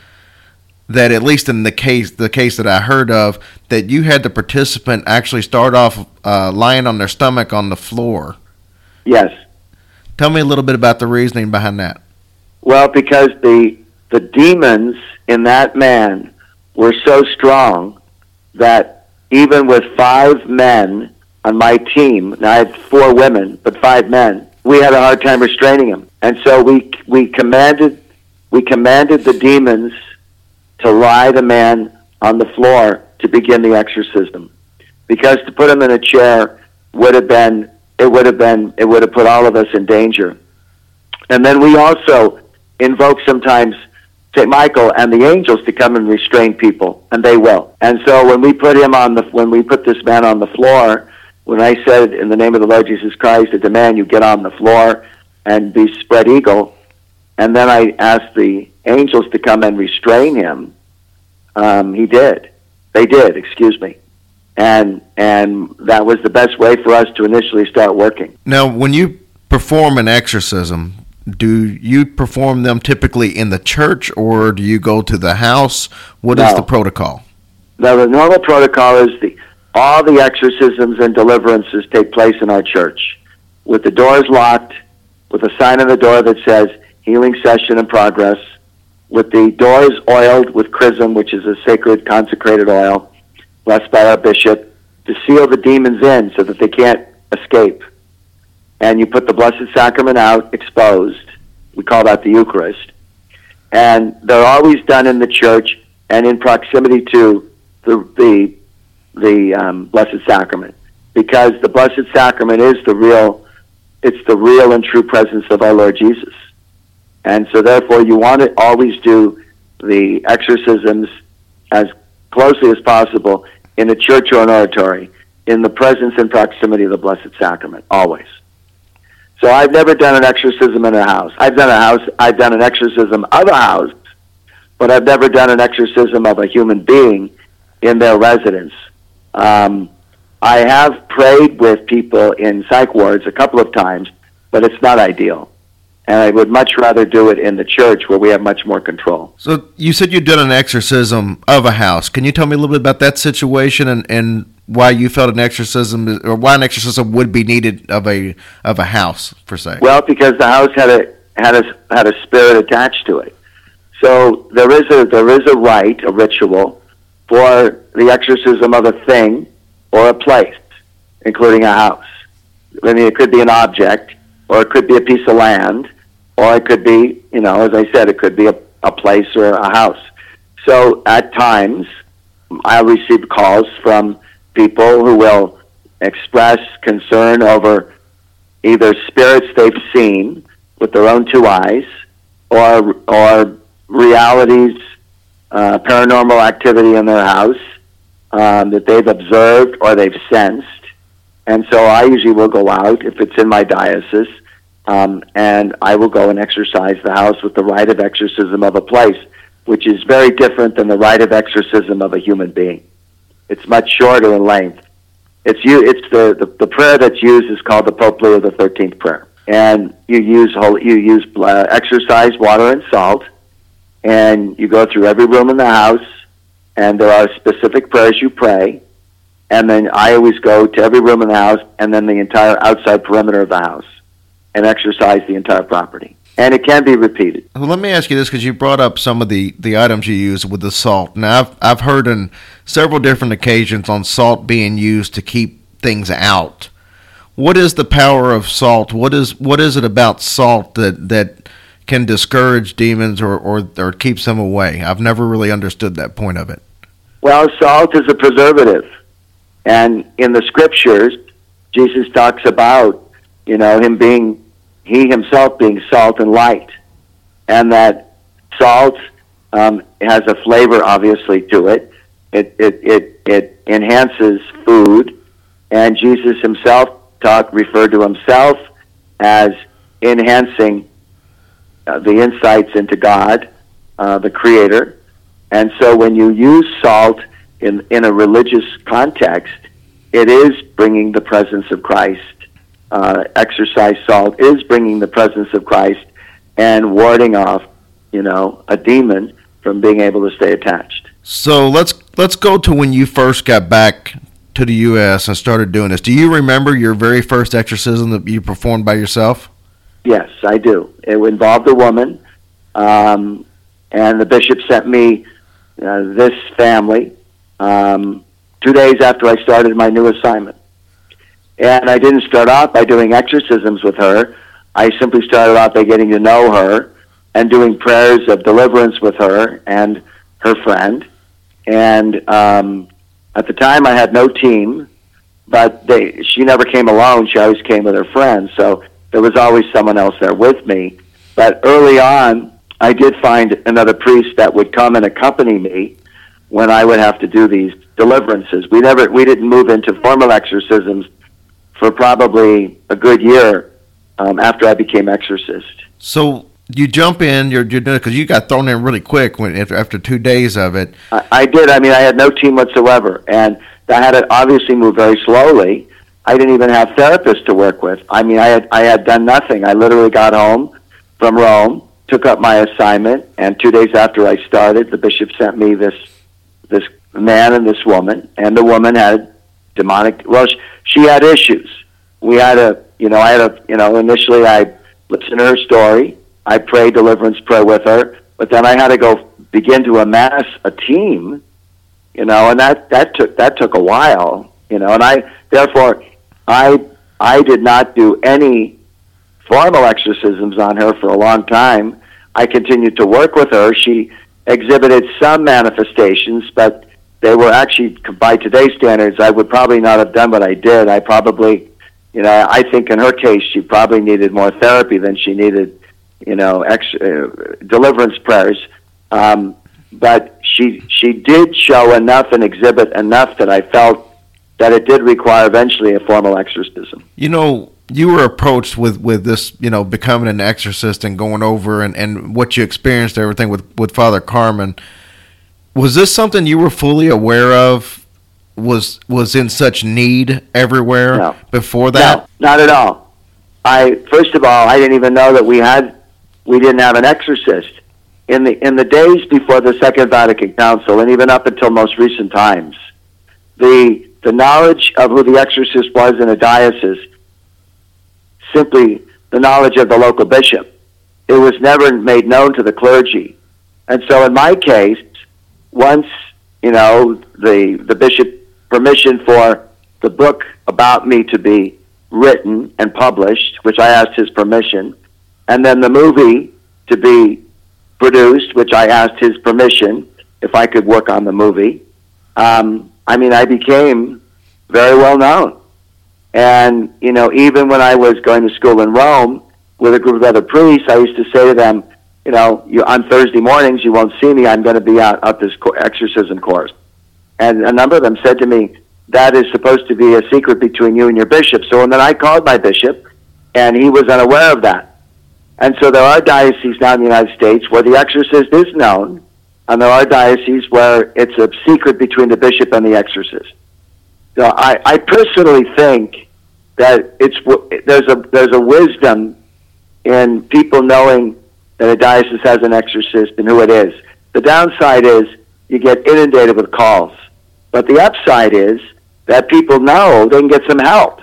that at least in the case the case that I heard of, that you had the participant actually start off uh, lying on their stomach on the floor.
Yes.
Tell me a little bit about the reasoning behind that.
Well, because the the demons in that man were so strong that even with five men on my team, and I had four women, but five men, we had a hard time restraining him. And so we we commanded we commanded the demons to lie the man on the floor to begin the exorcism. Because to put him in a chair would have been it would have been it would have put all of us in danger. And then we also invoke sometimes St. Michael and the angels to come and restrain people, and they will. And so when we put him on the, when we put this man on the floor, when I said in the name of the Lord Jesus Christ, I demand you get on the floor and be spread eagle, and then I asked the angels to come and restrain him. Um, he did. They did. Excuse me. And and that was the best way for us to initially start working.
Now, when you perform an exorcism, do you perform them typically in the church or do you go to the house? What is
No.
the protocol?
Now, the normal protocol is the all the exorcisms and deliverances take place in our church, with the doors locked, with a sign on the door that says "Healing Session in Progress," with the doors oiled with chrism, which is a sacred consecrated oil, blessed by our bishop, to seal the demons in so that they can't escape. And you put the Blessed Sacrament out exposed. We call that the Eucharist. And they're always done in the church and in proximity to the the the um, Blessed Sacrament, because the Blessed Sacrament is the real, it's the real and true presence of our Lord Jesus, and so therefore you want to always do the exorcisms as closely as possible in a church or an oratory, in the presence and proximity of the Blessed Sacrament, always. So I've never done an exorcism in a house. I've done a house. I've done an exorcism of a house, but I've never done an exorcism of a human being in their residence. Um, I have prayed with people in psych wards a couple of times, but it's not ideal. And I would much rather do it in the church where we have much more control.
So you said you did an exorcism of a house. Can you tell me a little bit about that situation and, and why you felt an exorcism or why an exorcism would be needed of a of a house per se?
Well, because the house had a had a had a spirit attached to it. So there is a there is a rite, a ritual, for the exorcism of a thing or a place, including a house. I mean, it could be an object, or it could be a piece of land, or it could be, you know, as I said, it could be a, a place or a house. So at times, I receive calls from people who will express concern over either spirits they've seen with their own two eyes, or or realities, uh, paranormal activity in their house um, that they've observed or they've sensed. And so I usually will go out if it's in my diocese, um, and I will go and exorcise the house with the rite of exorcism of a place, which is very different than the rite of exorcism of a human being. It's much shorter in length. It's you. It's the, the the prayer that's used is called the Pope Leo the Thirteenth prayer, and you use whole, you use uh, exorcise water and salt, and you go through every room in the house, and there are specific prayers you pray, and then I always go to every room in the house, and then the entire outside perimeter of the house, and exorcise the entire property, and it can be repeated.
Well, let me ask you this because you brought up some of the, the items you use with the salt. Now, I've, I've heard on several different occasions on salt being used to keep things out. What is the power of salt? What is what is it about salt that that can discourage demons or, or, or keeps them away? I've never really understood that point of it.
Well, salt is a preservative. And in the scriptures, Jesus talks about, you know, him being, he himself being salt and light. And that salt um, has a flavor, obviously, to it. It, it, it, it enhances food. And Jesus himself talk, referred to himself as enhancing uh, the insights into God, uh, the Creator. And so when you use salt in, in a religious context, it is bringing the presence of Christ. Uh, exorcise salt is bringing the presence of Christ and warding off, you know, a demon from being able to stay attached.
So let's let's go to when you first got back to the U.S. and started doing this. Do you remember your very first exorcism that you performed by yourself?
Yes, I do. It involved a woman, um, and the bishop sent me uh, this family um, two days after I started my new assignment. And I didn't start off by doing exorcisms with her. I simply started off by getting to know her and doing prayers of deliverance with her and her friend. And um, at the time, I had no team, but they, she never came alone. She always came with her friends. So there was always someone else there with me. But early on, I did find another priest that would come and accompany me when I would have to do these deliverances. We never, we didn't move into formal exorcisms for probably a good year um, after I became exorcist.
So you jump in, you're you're doing because you got thrown in really quick when after, after two days of it.
I, I did. I mean, I had no team whatsoever, and I had to obviously move very slowly. I didn't even have therapists to work with. I mean, I had I had done nothing. I literally got home from Rome, took up my assignment, and two days after I started, the bishop sent me this this man and this woman, and the woman had demonic. Well, she, she had issues. We had a, you know, I had a, you know, initially I listened to her story. I prayed deliverance prayer with her, but then I had to go begin to amass a team, you know, and that that took that took a while, you know, and I therefore I I did not do any formal exorcisms on her for a long time. I continued to work with her. She exhibited some manifestations, but they were actually by today's standards. I would probably not have done what I did. I probably, you know, I think in her case she probably needed more therapy than she needed you know, ex, uh, deliverance prayers. Um, but she she did show enough and exhibit enough that I felt that it did require eventually a formal exorcism.
You know, you were approached with with this, you know, becoming an exorcist and going over and and what you experienced, everything with with Father Carmen. Was this something you were fully aware of? Was was in such need everywhere
No.
before that?
No, not at all. I first of all, I didn't even know that we had we didn't have an exorcist in the in the days before the Second Vatican Council, and even up until most recent times. The the knowledge of who the exorcist was in a diocese simply the knowledge of the local bishop. It was never made known to the clergy, and so in my case, once you know the the bishop permission for the book about me to be written and published, which I asked his permission, and then the movie to be produced, which I asked his permission if I could work on the movie. Um, I mean, I became very well known. And, you know, even when I was going to school in Rome with a group of other priests, I used to say to them, you know, you, on Thursday mornings, you won't see me. I'm going to be out at this co- exorcism course. And a number of them said to me, that is supposed to be a secret between you and your bishop. So and then I called my bishop, and he was unaware of that. And so there are dioceses now in the United States where the exorcist is known, and there are dioceses where it's a secret between the bishop and the exorcist. So I, I personally think that it's there's a there's a wisdom in people knowing that a diocese has an exorcist and who it is. The downside is you get inundated with calls, but the upside is that people know they can get some help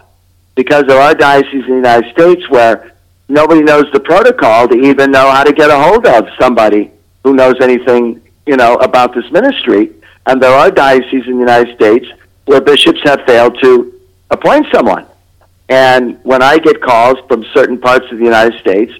because there are dioceses in the United States where nobody knows the protocol to even know how to get a hold of somebody who knows anything, you know, about this ministry. And there are dioceses in the United States where bishops have failed to appoint someone. And when I get calls from certain parts of the United States,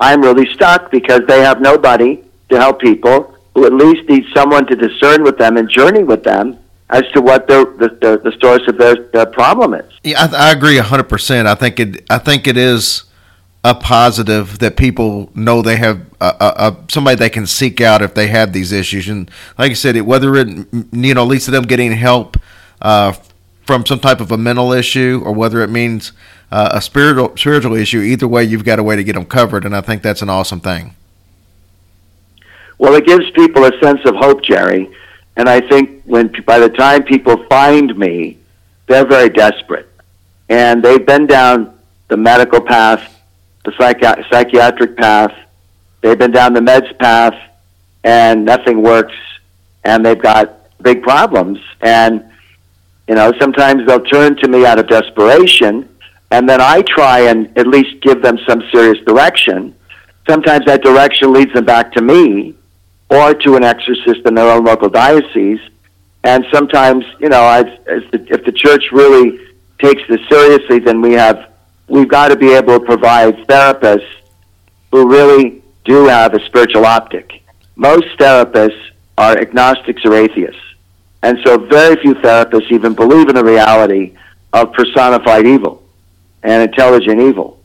I'm really stuck because they have nobody to help people who at least need someone to discern with them and journey with them as to what the, the, the source of their, their problem is.
Yeah, I, I agree hundred percent. I think it. I think it is a positive that people know they have a, a, a somebody they can seek out if they have these issues. And like I said, it, whether it you know leads to them getting help uh, from some type of a mental issue or whether it means uh, a spiritual spiritual issue, either way, you've got a way to get them covered. And I think that's an awesome thing.
Well, it gives people a sense of hope, Jerry. And I think when by the time people find me, they're very desperate, and they've been down the medical path, the psychi- psychiatric path. They've been down the meds path, and nothing works, and they've got big problems. And you know, sometimes they'll turn to me out of desperation, and then I try and at least give them some serious direction. Sometimes that direction leads them back to me or to an exorcist in their own local diocese. And sometimes, you know, the, if the church really takes this seriously, then we have we've got to be able to provide therapists who really do have a spiritual optic. Most therapists are agnostics or atheists, and so very few therapists even believe in the reality of personified evil and intelligent evil.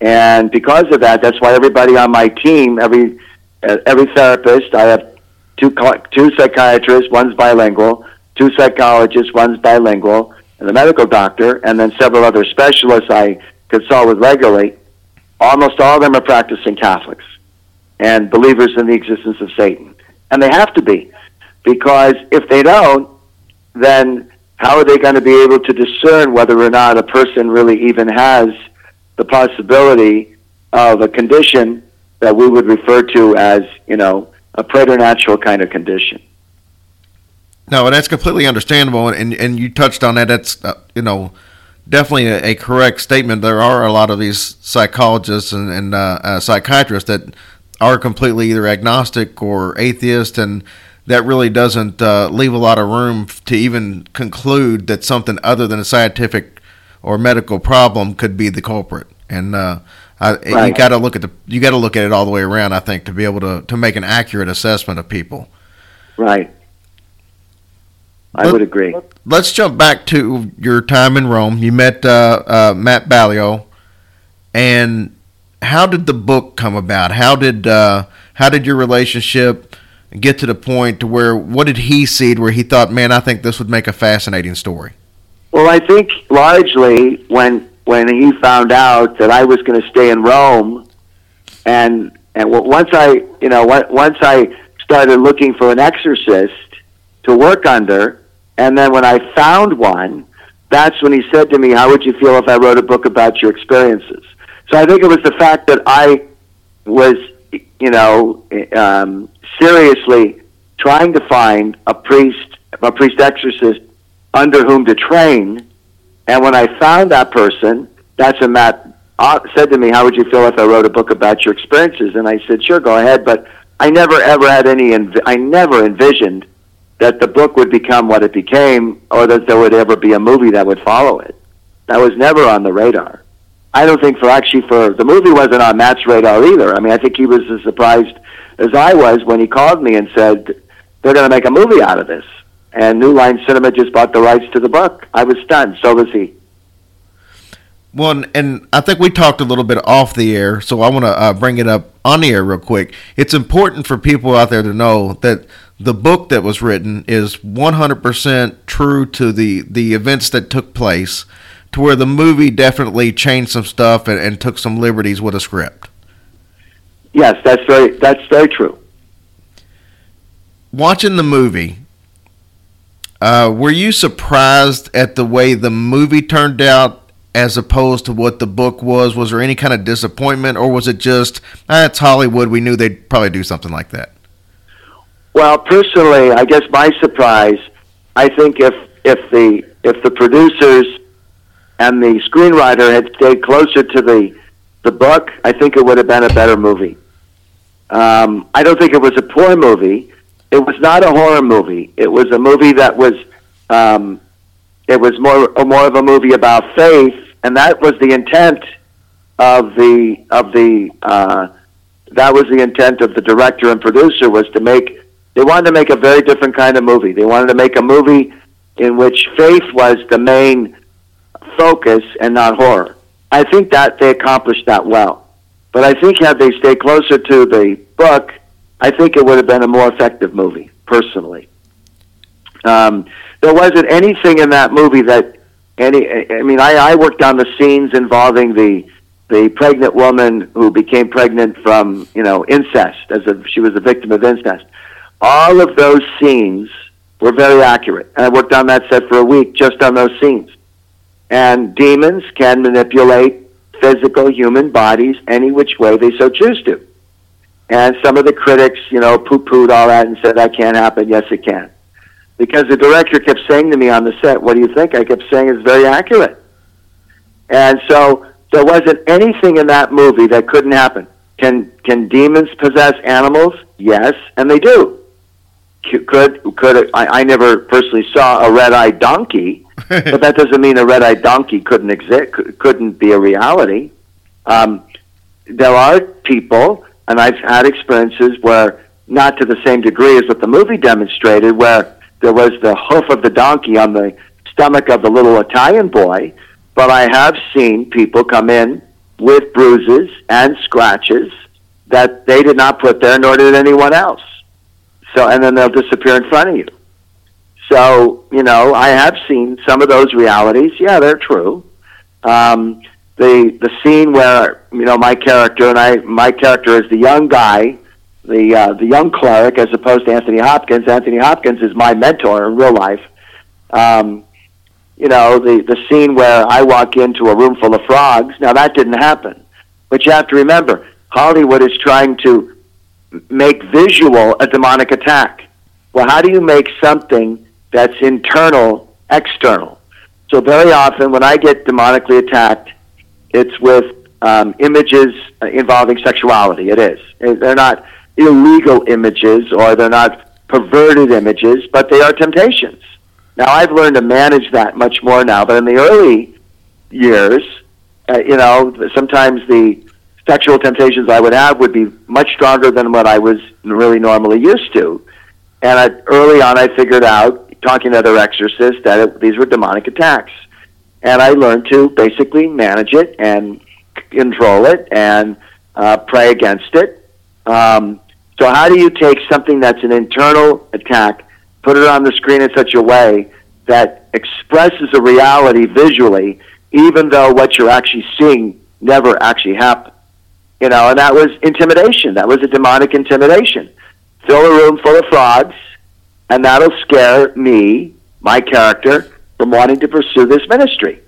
And because of that, that's why everybody on my team, every uh, every therapist, I have two two psychiatrists, one's bilingual, two psychologists, one's bilingual, and the medical doctor, and then several other specialists I consult with regularly. Almost all of them are practicing Catholics and believers in the existence of Satan, and they have to be, because if they don't, then how are they going to be able to discern whether or not a person really even has the possibility of a condition that we would refer to as, you know, a preternatural kind of condition?
No, and that's completely understandable, and and you touched on that. That's uh, you know definitely a, a, correct statement. There are a lot of these psychologists and, and uh, uh, psychiatrists that are completely either agnostic or atheist, and that really doesn't uh, leave a lot of room to even conclude that something other than a scientific or medical problem could be the culprit. And uh, I, right. you got to look at the you got to look at it all the way around. I think to be able to to make an accurate assessment of people.
Right. I Let, would agree.
Let's jump back to your time in Rome. You met uh, uh, Matt Baglio, and how did the book come about? How did uh, how did your relationship get to the point to where what did he see where he thought, man, I think this would make a fascinating story?
Well, I think largely when when he found out that I was going to stay in Rome, and and once I you know once I started looking for an exorcist to work under. And then when I found one, that's when he said to me, How would you feel if I wrote a book about your experiences? So I think it was the fact that I was, you know, um, seriously trying to find a priest, a priest exorcist under whom to train. And when I found that person, that's a Matt uh, said to me, "How would you feel if I wrote a book about your experiences?" And I said, "Sure, go ahead." But I never ever had any. Env- I never envisioned that the book would become what it became or that there would ever be a movie that would follow it. That was never on the radar. I don't think for actually for the movie wasn't on Matt's radar either. I mean, I think he was as surprised as I was when he called me and said they're going to make a movie out of this. And New Line Cinema just bought the rights to the book. I was stunned. So was he.
Well, and I think we talked a little bit off the air, so I want to uh, bring it up on the air real quick. It's important for people out there to know that the book that was written is 100% true to the, the events that took place, to where the movie definitely changed some stuff and, and took some liberties with a script.
Yes, that's very that's very true.
Watching the movie, uh, were you surprised at the way the movie turned out as opposed to what the book was? Was there any kind of disappointment, or was it just, ah, it's Hollywood, we knew they'd probably do something like that?
Well, personally, I guess my surprise, I think if if the if the producers and the screenwriter had stayed closer to the the book, I think it would have been a better movie. Um, I don't think it was a poor movie. It was not a horror movie. It was a movie that was um, it was more more of a movie about faith, and that was the intent of the of the uh, that was the intent of the director and producer was to make they wanted to make a very different kind of movie. They wanted to make a movie in which faith was the main focus and not horror. I think that they accomplished that well. But I think had they stayed closer to the book, I think it would have been a more effective movie, personally. Um, there wasn't anything in that movie that any. I mean, I, I worked on the scenes involving the the pregnant woman who became pregnant from you know incest, as a, she was a victim of incest all of those scenes were very accurate. And I worked on that set for a week just on those scenes. And demons can manipulate physical human bodies any which way they so choose to. And some of the critics, you know, poo pooed all that and said that can't happen. Yes, it can. Because the director kept saying to me on the set, What do you think? I kept saying it's very accurate. And so there wasn't anything in that movie that couldn't happen. Can, can demons possess animals? Yes, and they do could could I, I never personally saw a red-eyed donkey, but that doesn't mean a red-eyed donkey couldn't exist, couldn't be a reality. Um, there are people, and I've had experiences where, not to the same degree as what the movie demonstrated, where there was the hoof of the donkey on the stomach of the little Italian boy, but I have seen people come in with bruises and scratches that they did not put there, nor did anyone else. So, and then they'll disappear in front of you. So, you know, I have seen some of those realities. Yeah, they're true. Um, the the scene where you know my character and I, my character is the young guy, the uh, the young cleric, as opposed to Anthony Hopkins. Anthony Hopkins is my mentor in real life. Um, you know, the the scene where I walk into a room full of frogs. Now that didn't happen, but you have to remember, Hollywood is trying to make visual a demonic attack. Well, how do you make something that's internal external? So very often when I get demonically attacked, it's with um, images involving sexuality. It is. They're not illegal images or they're not perverted images, but they are temptations. Now I've learned to manage that much more now, but in the early years, uh, you know, sometimes the sexual temptations I would have would be much stronger than what I was really normally used to. And I, early on, I figured out, talking to other exorcists, that it, these were demonic attacks. And I learned to basically manage it and control it and uh, pray against it. Um, so, how do you take something that's an internal attack, put it on the screen in such a way that expresses a reality visually, even though what you're actually seeing never actually happened? You know, and that was intimidation. That was a demonic intimidation. Fill a room full of frogs, and that'll scare me, my character, from wanting to pursue this ministry.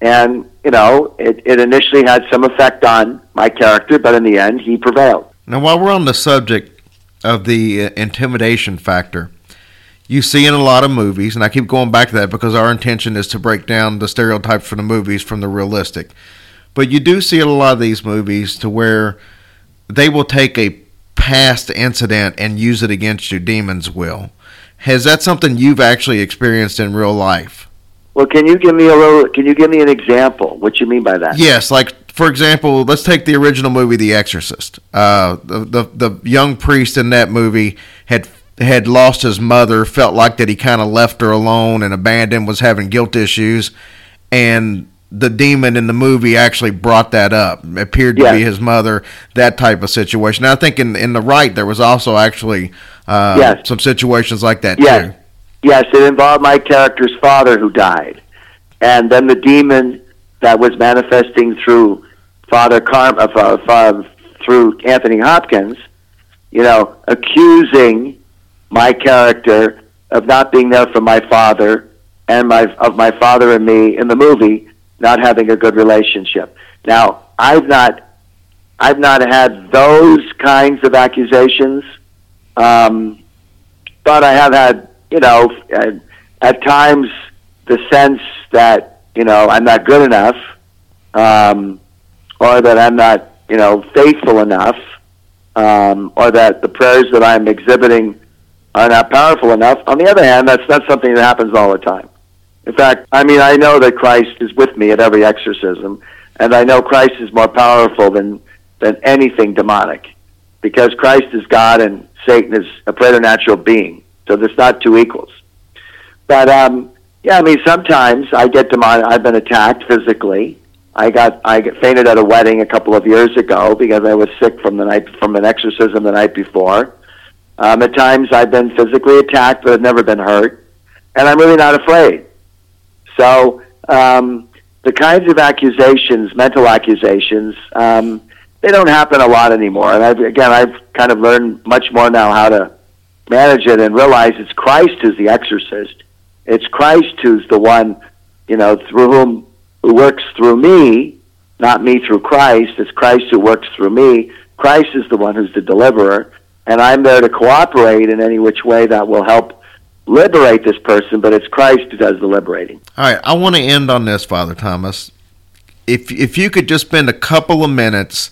And, you know, it, it initially had some effect on my character, but in the end, he prevailed.
Now, while we're on the subject of the uh, intimidation factor, you see in a lot of movies, and I keep going back to that because our intention is to break down the stereotypes from the movies from the realistic. But you do see in a lot of these movies to where they will take a past incident and use it against you, demons will. Has that something you've actually experienced in real life?
Well, can you give me a little? Can you give me an example? What you mean by that?
Yes, like for example, let's take the original movie, The Exorcist. Uh, the, the the young priest in that movie had had lost his mother, felt like that he kind of left her alone and abandoned, was having guilt issues, and the demon in the movie actually brought that up. It appeared to
Yes.
be his mother, that type of situation. Now, I think in in the Rite there was also actually uh,
Yes.
some situations like that
Yes.
too.
Yes, it involved my character's father who died. And then the demon that was manifesting through Father Carm, uh, through Anthony Hopkins, you know, accusing my character of not being there for my father and my of my father and me in the movie not having a good relationship. Now, I've not I've not had those kinds of accusations. Um, but I have had, you know, at, at times the sense that, you know, I'm not good enough, um, or that I'm not, you know, faithful enough, um, or that the prayers that I'm exhibiting are not powerful enough. On the other hand, that's not something that happens all the time. In fact, I mean, I know that Christ is with me at every exorcism, and I know Christ is more powerful than, than anything demonic because Christ is God and Satan is a preternatural being. So there's not two equals. But um, yeah, I mean, sometimes I get demonic. I've been attacked physically. I got I got fainted at a wedding a couple of years ago because I was sick from the night from an exorcism the night before. Um, at times I've been physically attacked, but I've never been hurt, and I'm really not afraid. So um, the kinds of accusations, mental accusations, um, they don't happen a lot anymore. And I've, again, I've kind of learned much more now how to manage it and realize it's Christ who's the exorcist. It's Christ who's the one, you know, through whom who works through me, not me through Christ. It's Christ who works through me. Christ is the one who's the deliverer, and I'm there to cooperate in any which way that will help liberate this person. But it's Christ who does the liberating.
All right, I want to end on this, Father Thomas. If if you could just spend a couple of minutes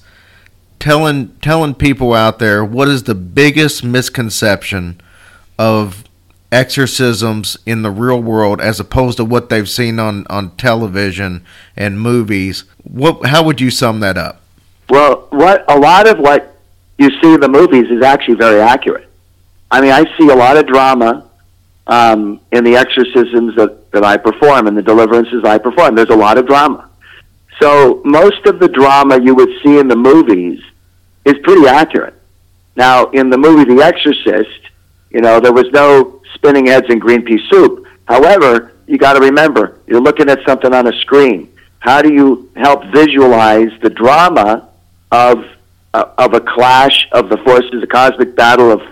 telling telling people out there what is the biggest misconception of exorcisms in the real world as opposed to what they've seen on, on television and movies, what how would you sum that up?
Well, what a lot of what you see in the movies is actually very accurate. I mean, I see a lot of drama um, in the exorcisms that, that I perform and the deliverances I perform. There's a lot of drama. So most of the drama you would see in the movies is pretty accurate. Now, in the movie The Exorcist, you know, there was no spinning heads and green pea soup. However, you got to remember, you're looking at something on a screen. How do you help visualize the drama of uh, of a clash of the forces, a cosmic battle of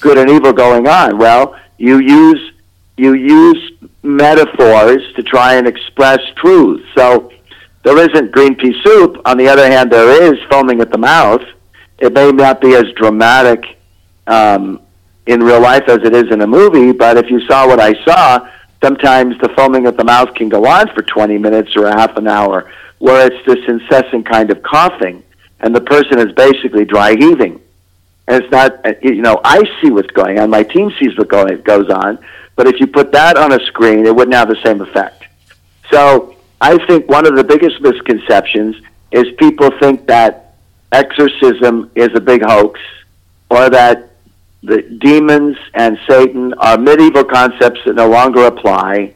good and evil going on? Well, you use you use metaphors to try and express truth. So there isn't green pea soup. On the other hand, there is foaming at the mouth. It may not be as dramatic um, in real life as it is in a movie, but if you saw what I saw, sometimes the foaming at the mouth can go on for 20 minutes or a half an hour, where it's this incessant kind of coughing, and the person is basically dry heaving. And it's not, uh, you know, I see what's going on. My team sees what going, goes on. But if you put that on a screen, it wouldn't have the same effect. So I think one of the biggest misconceptions is people think that exorcism is a big hoax or that the demons and Satan are medieval concepts that no longer apply,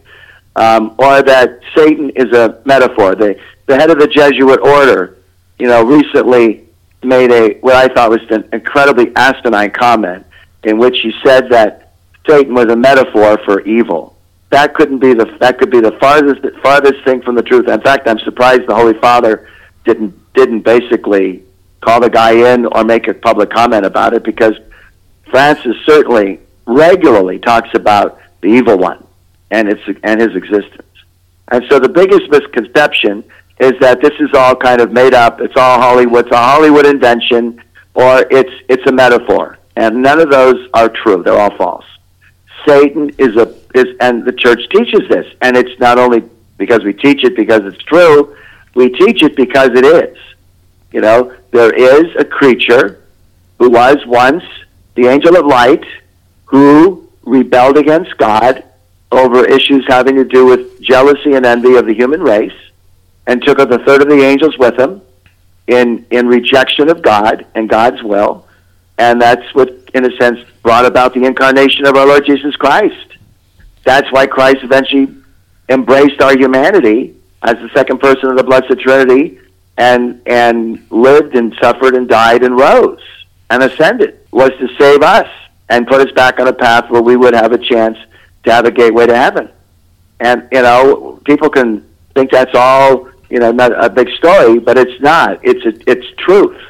um, or that Satan is a metaphor. The, the head of the Jesuit order, you know, recently made a what I thought was an incredibly asinine comment in which he said that Satan was a metaphor for evil. That couldn't be the that could be the farthest farthest thing from the truth. In fact, I'm surprised the Holy Father didn't didn't basically call the guy in or make a public comment about it because Francis certainly regularly talks about the evil one and its and his existence. And so the biggest misconception is that this is all kind of made up. It's all Hollywood. It's a Hollywood invention, or it's it's a metaphor. And none of those are true. They're all false. Satan is a is, and the church teaches this, and it's not only because we teach it because it's true. We teach it because it is. You know, there is a creature who was once the angel of light who rebelled against God over issues having to do with jealousy and envy of the human race and took up a third of the angels with him in, in rejection of God and God's will. And that's what, in a sense, brought about the incarnation of our Lord Jesus Christ. That's why Christ eventually embraced our humanity as the second person of the Blessed Trinity and, and lived and suffered and died and rose and ascended was to save us and put us back on a path where we would have a chance to have a gateway to heaven. And, you know, people can think that's all, you know, not a big story, but it's not. It's, a, it's truth.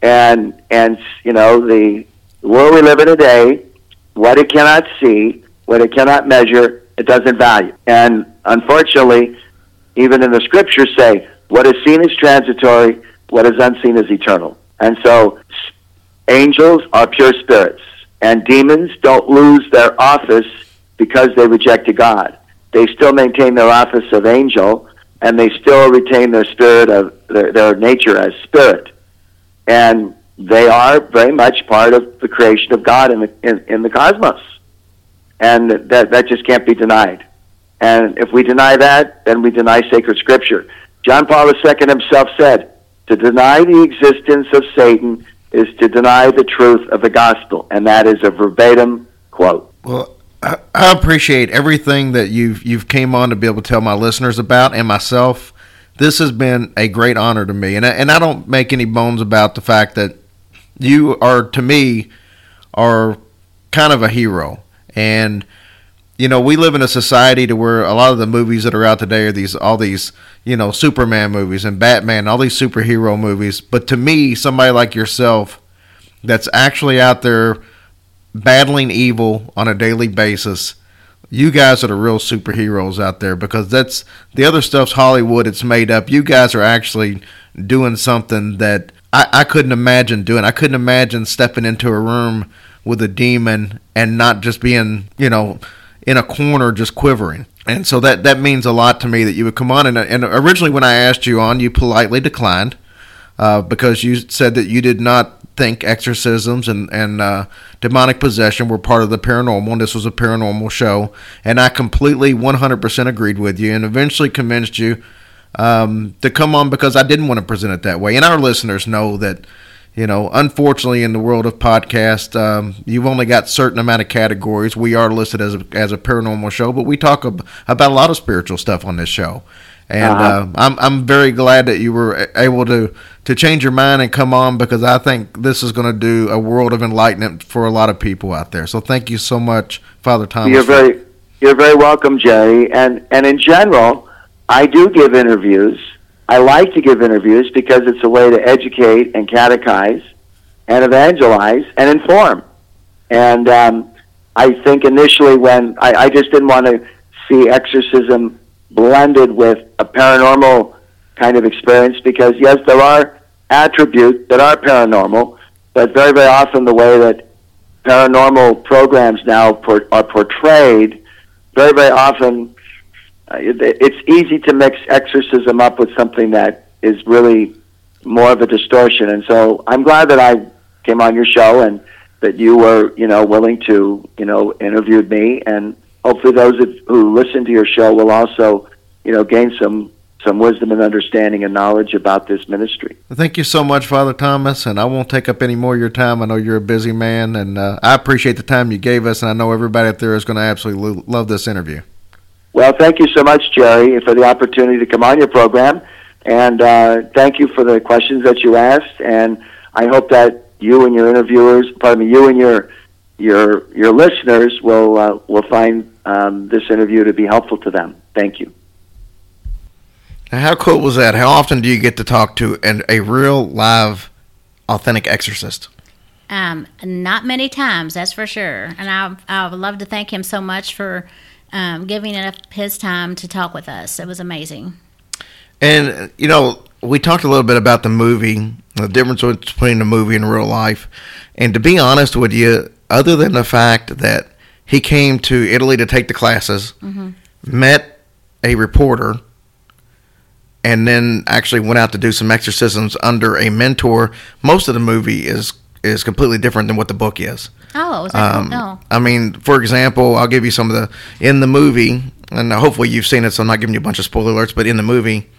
And, and, you know, the world we live in today, what it cannot see, what it cannot measure, it doesn't value. And unfortunately, even in the scriptures say, what is seen is transitory, what is unseen is eternal. And so angels are pure spirits, and demons don't lose their office because they rejected God. They still maintain their office of angel, and they still retain their spirit of their, their nature as spirit. And they are very much part of the creation of God in the, in, in the cosmos. And that, that just can't be denied. And if we deny that, then we deny sacred scripture. John Paul II himself said, to deny the existence of Satan is to deny the truth of the gospel. And that is a verbatim quote.
Well, I, appreciate everything that you've you've came on to be able to tell my listeners about and myself. This has been a great honor to me, and I, and I don't make any bones about the fact that you are to me are kind of a hero. And you know, we live in a society to where a lot of the movies that are out today are these all these, you know, Superman movies and Batman, all these superhero movies. But to me, somebody like yourself that's actually out there battling evil on a daily basis, you guys are the real superheroes out there because that's the other stuff's Hollywood, it's made up. You guys are actually doing something that I, I couldn't imagine doing. I couldn't imagine stepping into a room with a demon and not just being, you know, in a corner just quivering. And so that, that means a lot to me that you would come on. And, and originally, when I asked you on, you politely declined uh, because you said that you did not think exorcisms and, and uh, demonic possession were part of the paranormal, and this was a paranormal show. And I completely 100% agreed with you and eventually convinced you um, to come on because I didn't want to present it that way. And our listeners know that you know, unfortunately, in the world of podcast, um, you've only got certain amount of categories. We are listed as a, as a paranormal show, but we talk ab- about a lot of spiritual stuff on this show. And
Uh-huh.
uh, I'm I'm very glad that you were able to to change your mind and come on because I think this is going to do a world of enlightenment for a lot of people out there. So thank you so much, Father Thomas.
You're very you're very welcome, Jay. And and in general, I do give interviews. I like to give interviews because it's a way to educate and catechize and evangelize and inform. And um, I think initially when I, I just didn't want to see exorcism blended with a paranormal kind of experience because yes, there are attributes that are paranormal, but very very often the way that paranormal programs now por- are portrayed very very often uh, it, it's easy to mix exorcism up with something that is really more of a distortion. And so i'm glad that i came on your show and that you were you know willing to you know interviewed me and hopefully those who listen to your show will also you know gain some some wisdom and understanding and knowledge about this ministry
Thank you so much, Father Thomas, and I won't take up any more of your time. I know you're a busy man, and uh, I appreciate the time you gave us, and I know everybody out there is going to absolutely lo- love this interview.
Well, thank you so much, Jerry, for the opportunity to come on your program. And uh, thank you for the questions that you asked. And I hope that you and your interviewers, pardon me, you and your your your listeners will uh, will find um, this interview to be helpful to them. Thank you.
Now, how cool was that? How often do you get to talk to an, a real, live, authentic exorcist?
Um, not many times, that's for sure. And I I would love to thank him so much for um, giving up his time to talk with us. It was amazing.
And you know, we talked a little bit about the movie, the difference between the movie and real life. And to be honest with you, other than the fact that he came to Italy to take the classes, met a reporter, and then actually went out to do some exorcisms under a mentor, most of the movie is is completely different than what the book is.
Oh,
Um,
oh.
I mean, for example, I'll give you some of the in the movie, and hopefully you've seen it, so I'm not giving you a bunch of spoiler alerts. But in the movie,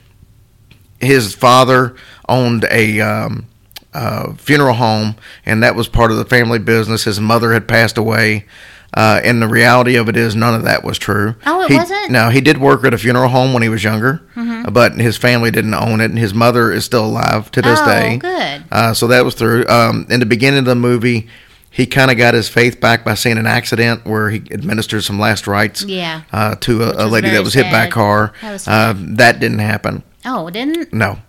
his father owned a um, uh, funeral home, and that was part of the family business. His mother had passed away. Uh, and the reality of it is, none of that was true.
Oh, it
He-
wasn't?
No, he did work at a funeral home when he was younger,
Mhm.
but his family didn't own it, and his mother is still alive to this
Oh,
day.
good.
Uh, so that was through. Um, in the beginning of the movie, he kind of got his faith back by seeing an accident where he administered some last rites
Yeah.
uh, to a, a lady that was hit by a car.
That was
uh, that didn't happen.
Oh, it didn't?
No.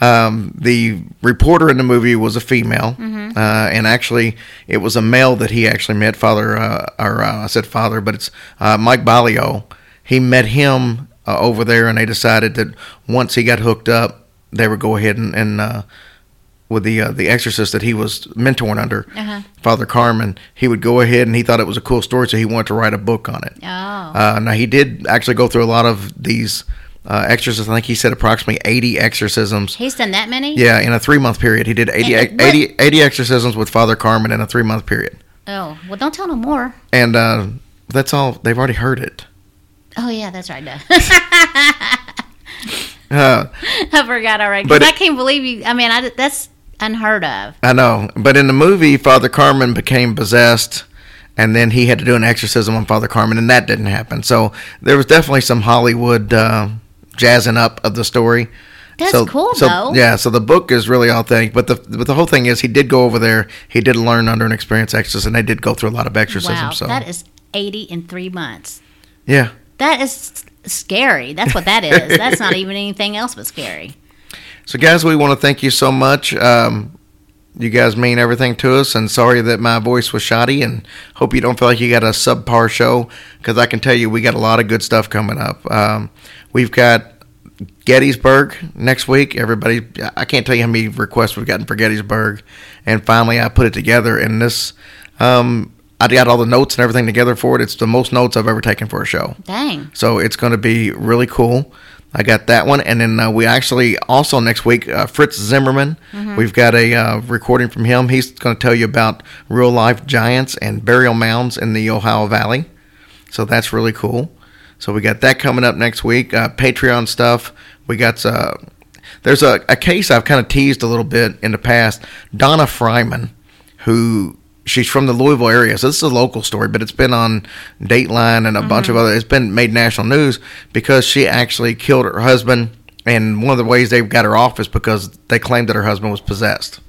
Um, the reporter in the movie was a female,
Mhm.
uh, and actually, it was a male that he actually met. Father, uh, or uh, I said father, but it's uh, Mike Baglio. He met him uh, over there, and they decided that once he got hooked up, they would go ahead and, and uh, with the uh, the exorcist that he was mentoring under,
Uh-huh.
Father Carmen. He would go ahead, and he thought it was a cool story, so he wanted to write a book on it.
Oh.
Uh, now he did actually go through a lot of these uh, exorcisms. I think he said approximately 80 exorcisms.
He's done that many?
Yeah, in a three month period. He did 80,
And-
80, 80 exorcisms with Father Carmen in a three month period.
Oh, well, don't tell no more.
And uh, that's all. They've already heard it.
Oh, yeah, that's right.
Uh,
I forgot already.
But
But I can't believe you. I mean, I, that's unheard of.
I know. But in the movie, Father Carmen became possessed. And then he had to do an exorcism on Father Carmen, and that didn't happen. So there was definitely some Hollywood uh, jazzing up of the story.
That's
so,
cool,
so,
though.
Yeah, so the book is really authentic, but the but the whole thing is he did go over there. He did learn under an experienced exorcist, and they did go through a lot of exorcisms.
Wow,
so
that is 80 in three months.
yeah,
That is scary. That's what that is. That's not even anything else but scary.
So, guys, we want to thank you so much. Um, you guys mean everything to us, and sorry that my voice was shoddy, and hope you don't feel like you got a subpar show because I can tell you we got a lot of good stuff coming up. Um, we've got Gettysburg next week. Everybody, I can't tell you how many requests we've gotten for Gettysburg, and finally I put it together. And this, um, I got all the notes and everything together for it. It's the most notes I've ever taken for a show.
Dang.
So it's going to be really cool. I got that one, and then uh, we actually also next week uh, Fritz Zimmerman.
Mhm.
We've got a uh, recording from him. He's going to tell you about real life giants and burial mounds in the Ohio Valley. So that's really cool. So we got that coming up next week. Uh, Patreon stuff. We got uh, there's a, a case I've kind of teased a little bit in the past. Donna Fryman, who she's from the Louisville area, so this is a local story, but it's been on Dateline and a bunch of other. It's been made national news because she actually killed her husband, and one of the ways they got her off is because they claimed that her husband was possessed.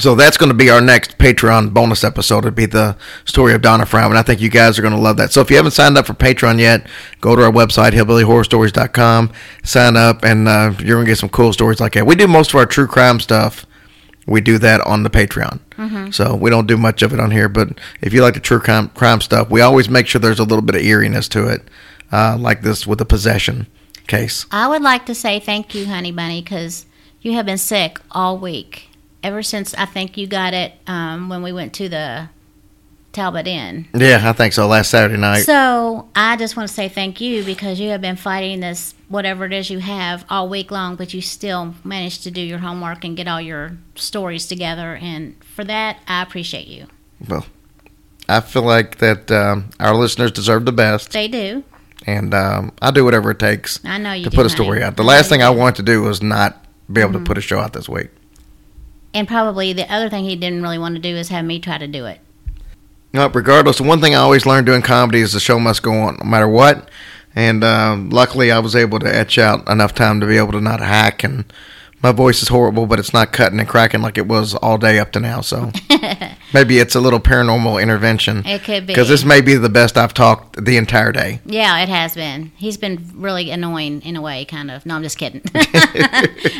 So that's going to be our next Patreon bonus episode. It'll be the story of Donna Frown, and I think you guys are going to love that. So if you haven't signed up for Patreon yet, go to our website, hillbillyhorrorstories.com, sign up, and uh, you're going to get some cool stories like that. We do most of our true crime stuff. We do that on the Patreon. So we don't do much of it on here, but if you like the true crime, crime stuff, we always make sure there's a little bit of eeriness to it, uh, like this with the possession case.
I would like to say thank you, Honey Bunny, because you have been sick all week. Ever since I think you got it um, when we went to the Talbot Inn.
Yeah, I think so. Last Saturday night.
So I just want to say thank you because you have been fighting this, whatever it is you have, all week long, but you still managed to do your homework and get all your stories together. And for that, I appreciate you.
well, I feel like that um, our listeners deserve the best,
They do.
and um, I do whatever it takes
I know you
to
do,
put a
honey.
story out. The
I
last thing I wanted to do was not be able
Mm-hmm.
to put a show out this week.
And probably the other thing he didn't really want to do is have me try to do it.
No, regardless, the one thing I always learned doing comedy is the show must go on no matter what. And um, luckily, I was able to etch out enough time to be able to not hack. And my voice is horrible, but it's not cutting and cracking like it was all day up to now. So maybe it's a little paranormal intervention.
It could be.
Because this may be the best I've talked the entire day.
Yeah, it has been. He's been really annoying in a way, kind of. No, I'm just kidding.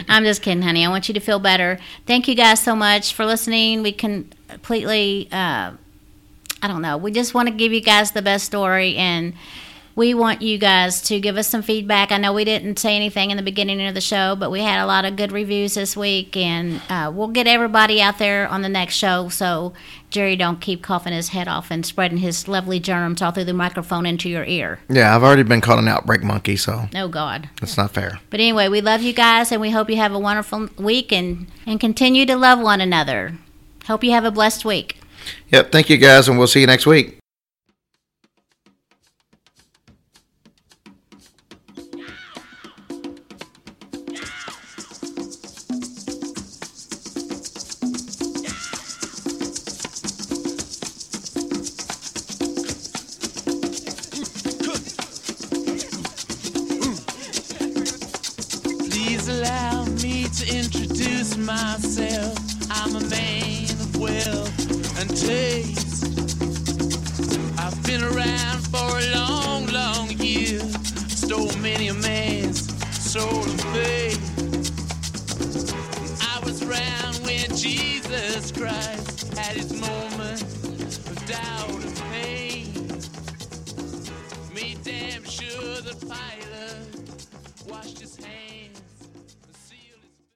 I'm just kidding, honey. I want you to feel better. Thank you guys so much for listening. We completely, uh, I don't know, we just want to give you guys the best story and we want you guys to give us some feedback. I know we didn't say anything in the beginning of the show, but we had a lot of good reviews this week, and uh, we'll get everybody out there on the next show. So Jerry don't keep coughing his head off and spreading his lovely germs all through the microphone into your ear.
Yeah, I've already been called an outbreak monkey, so
Oh God.
that's not fair.
But anyway, we love you guys, and we hope you have a wonderful week and and continue to love one another. Hope you have a blessed week.
Yep, thank you guys, and we'll see you next week.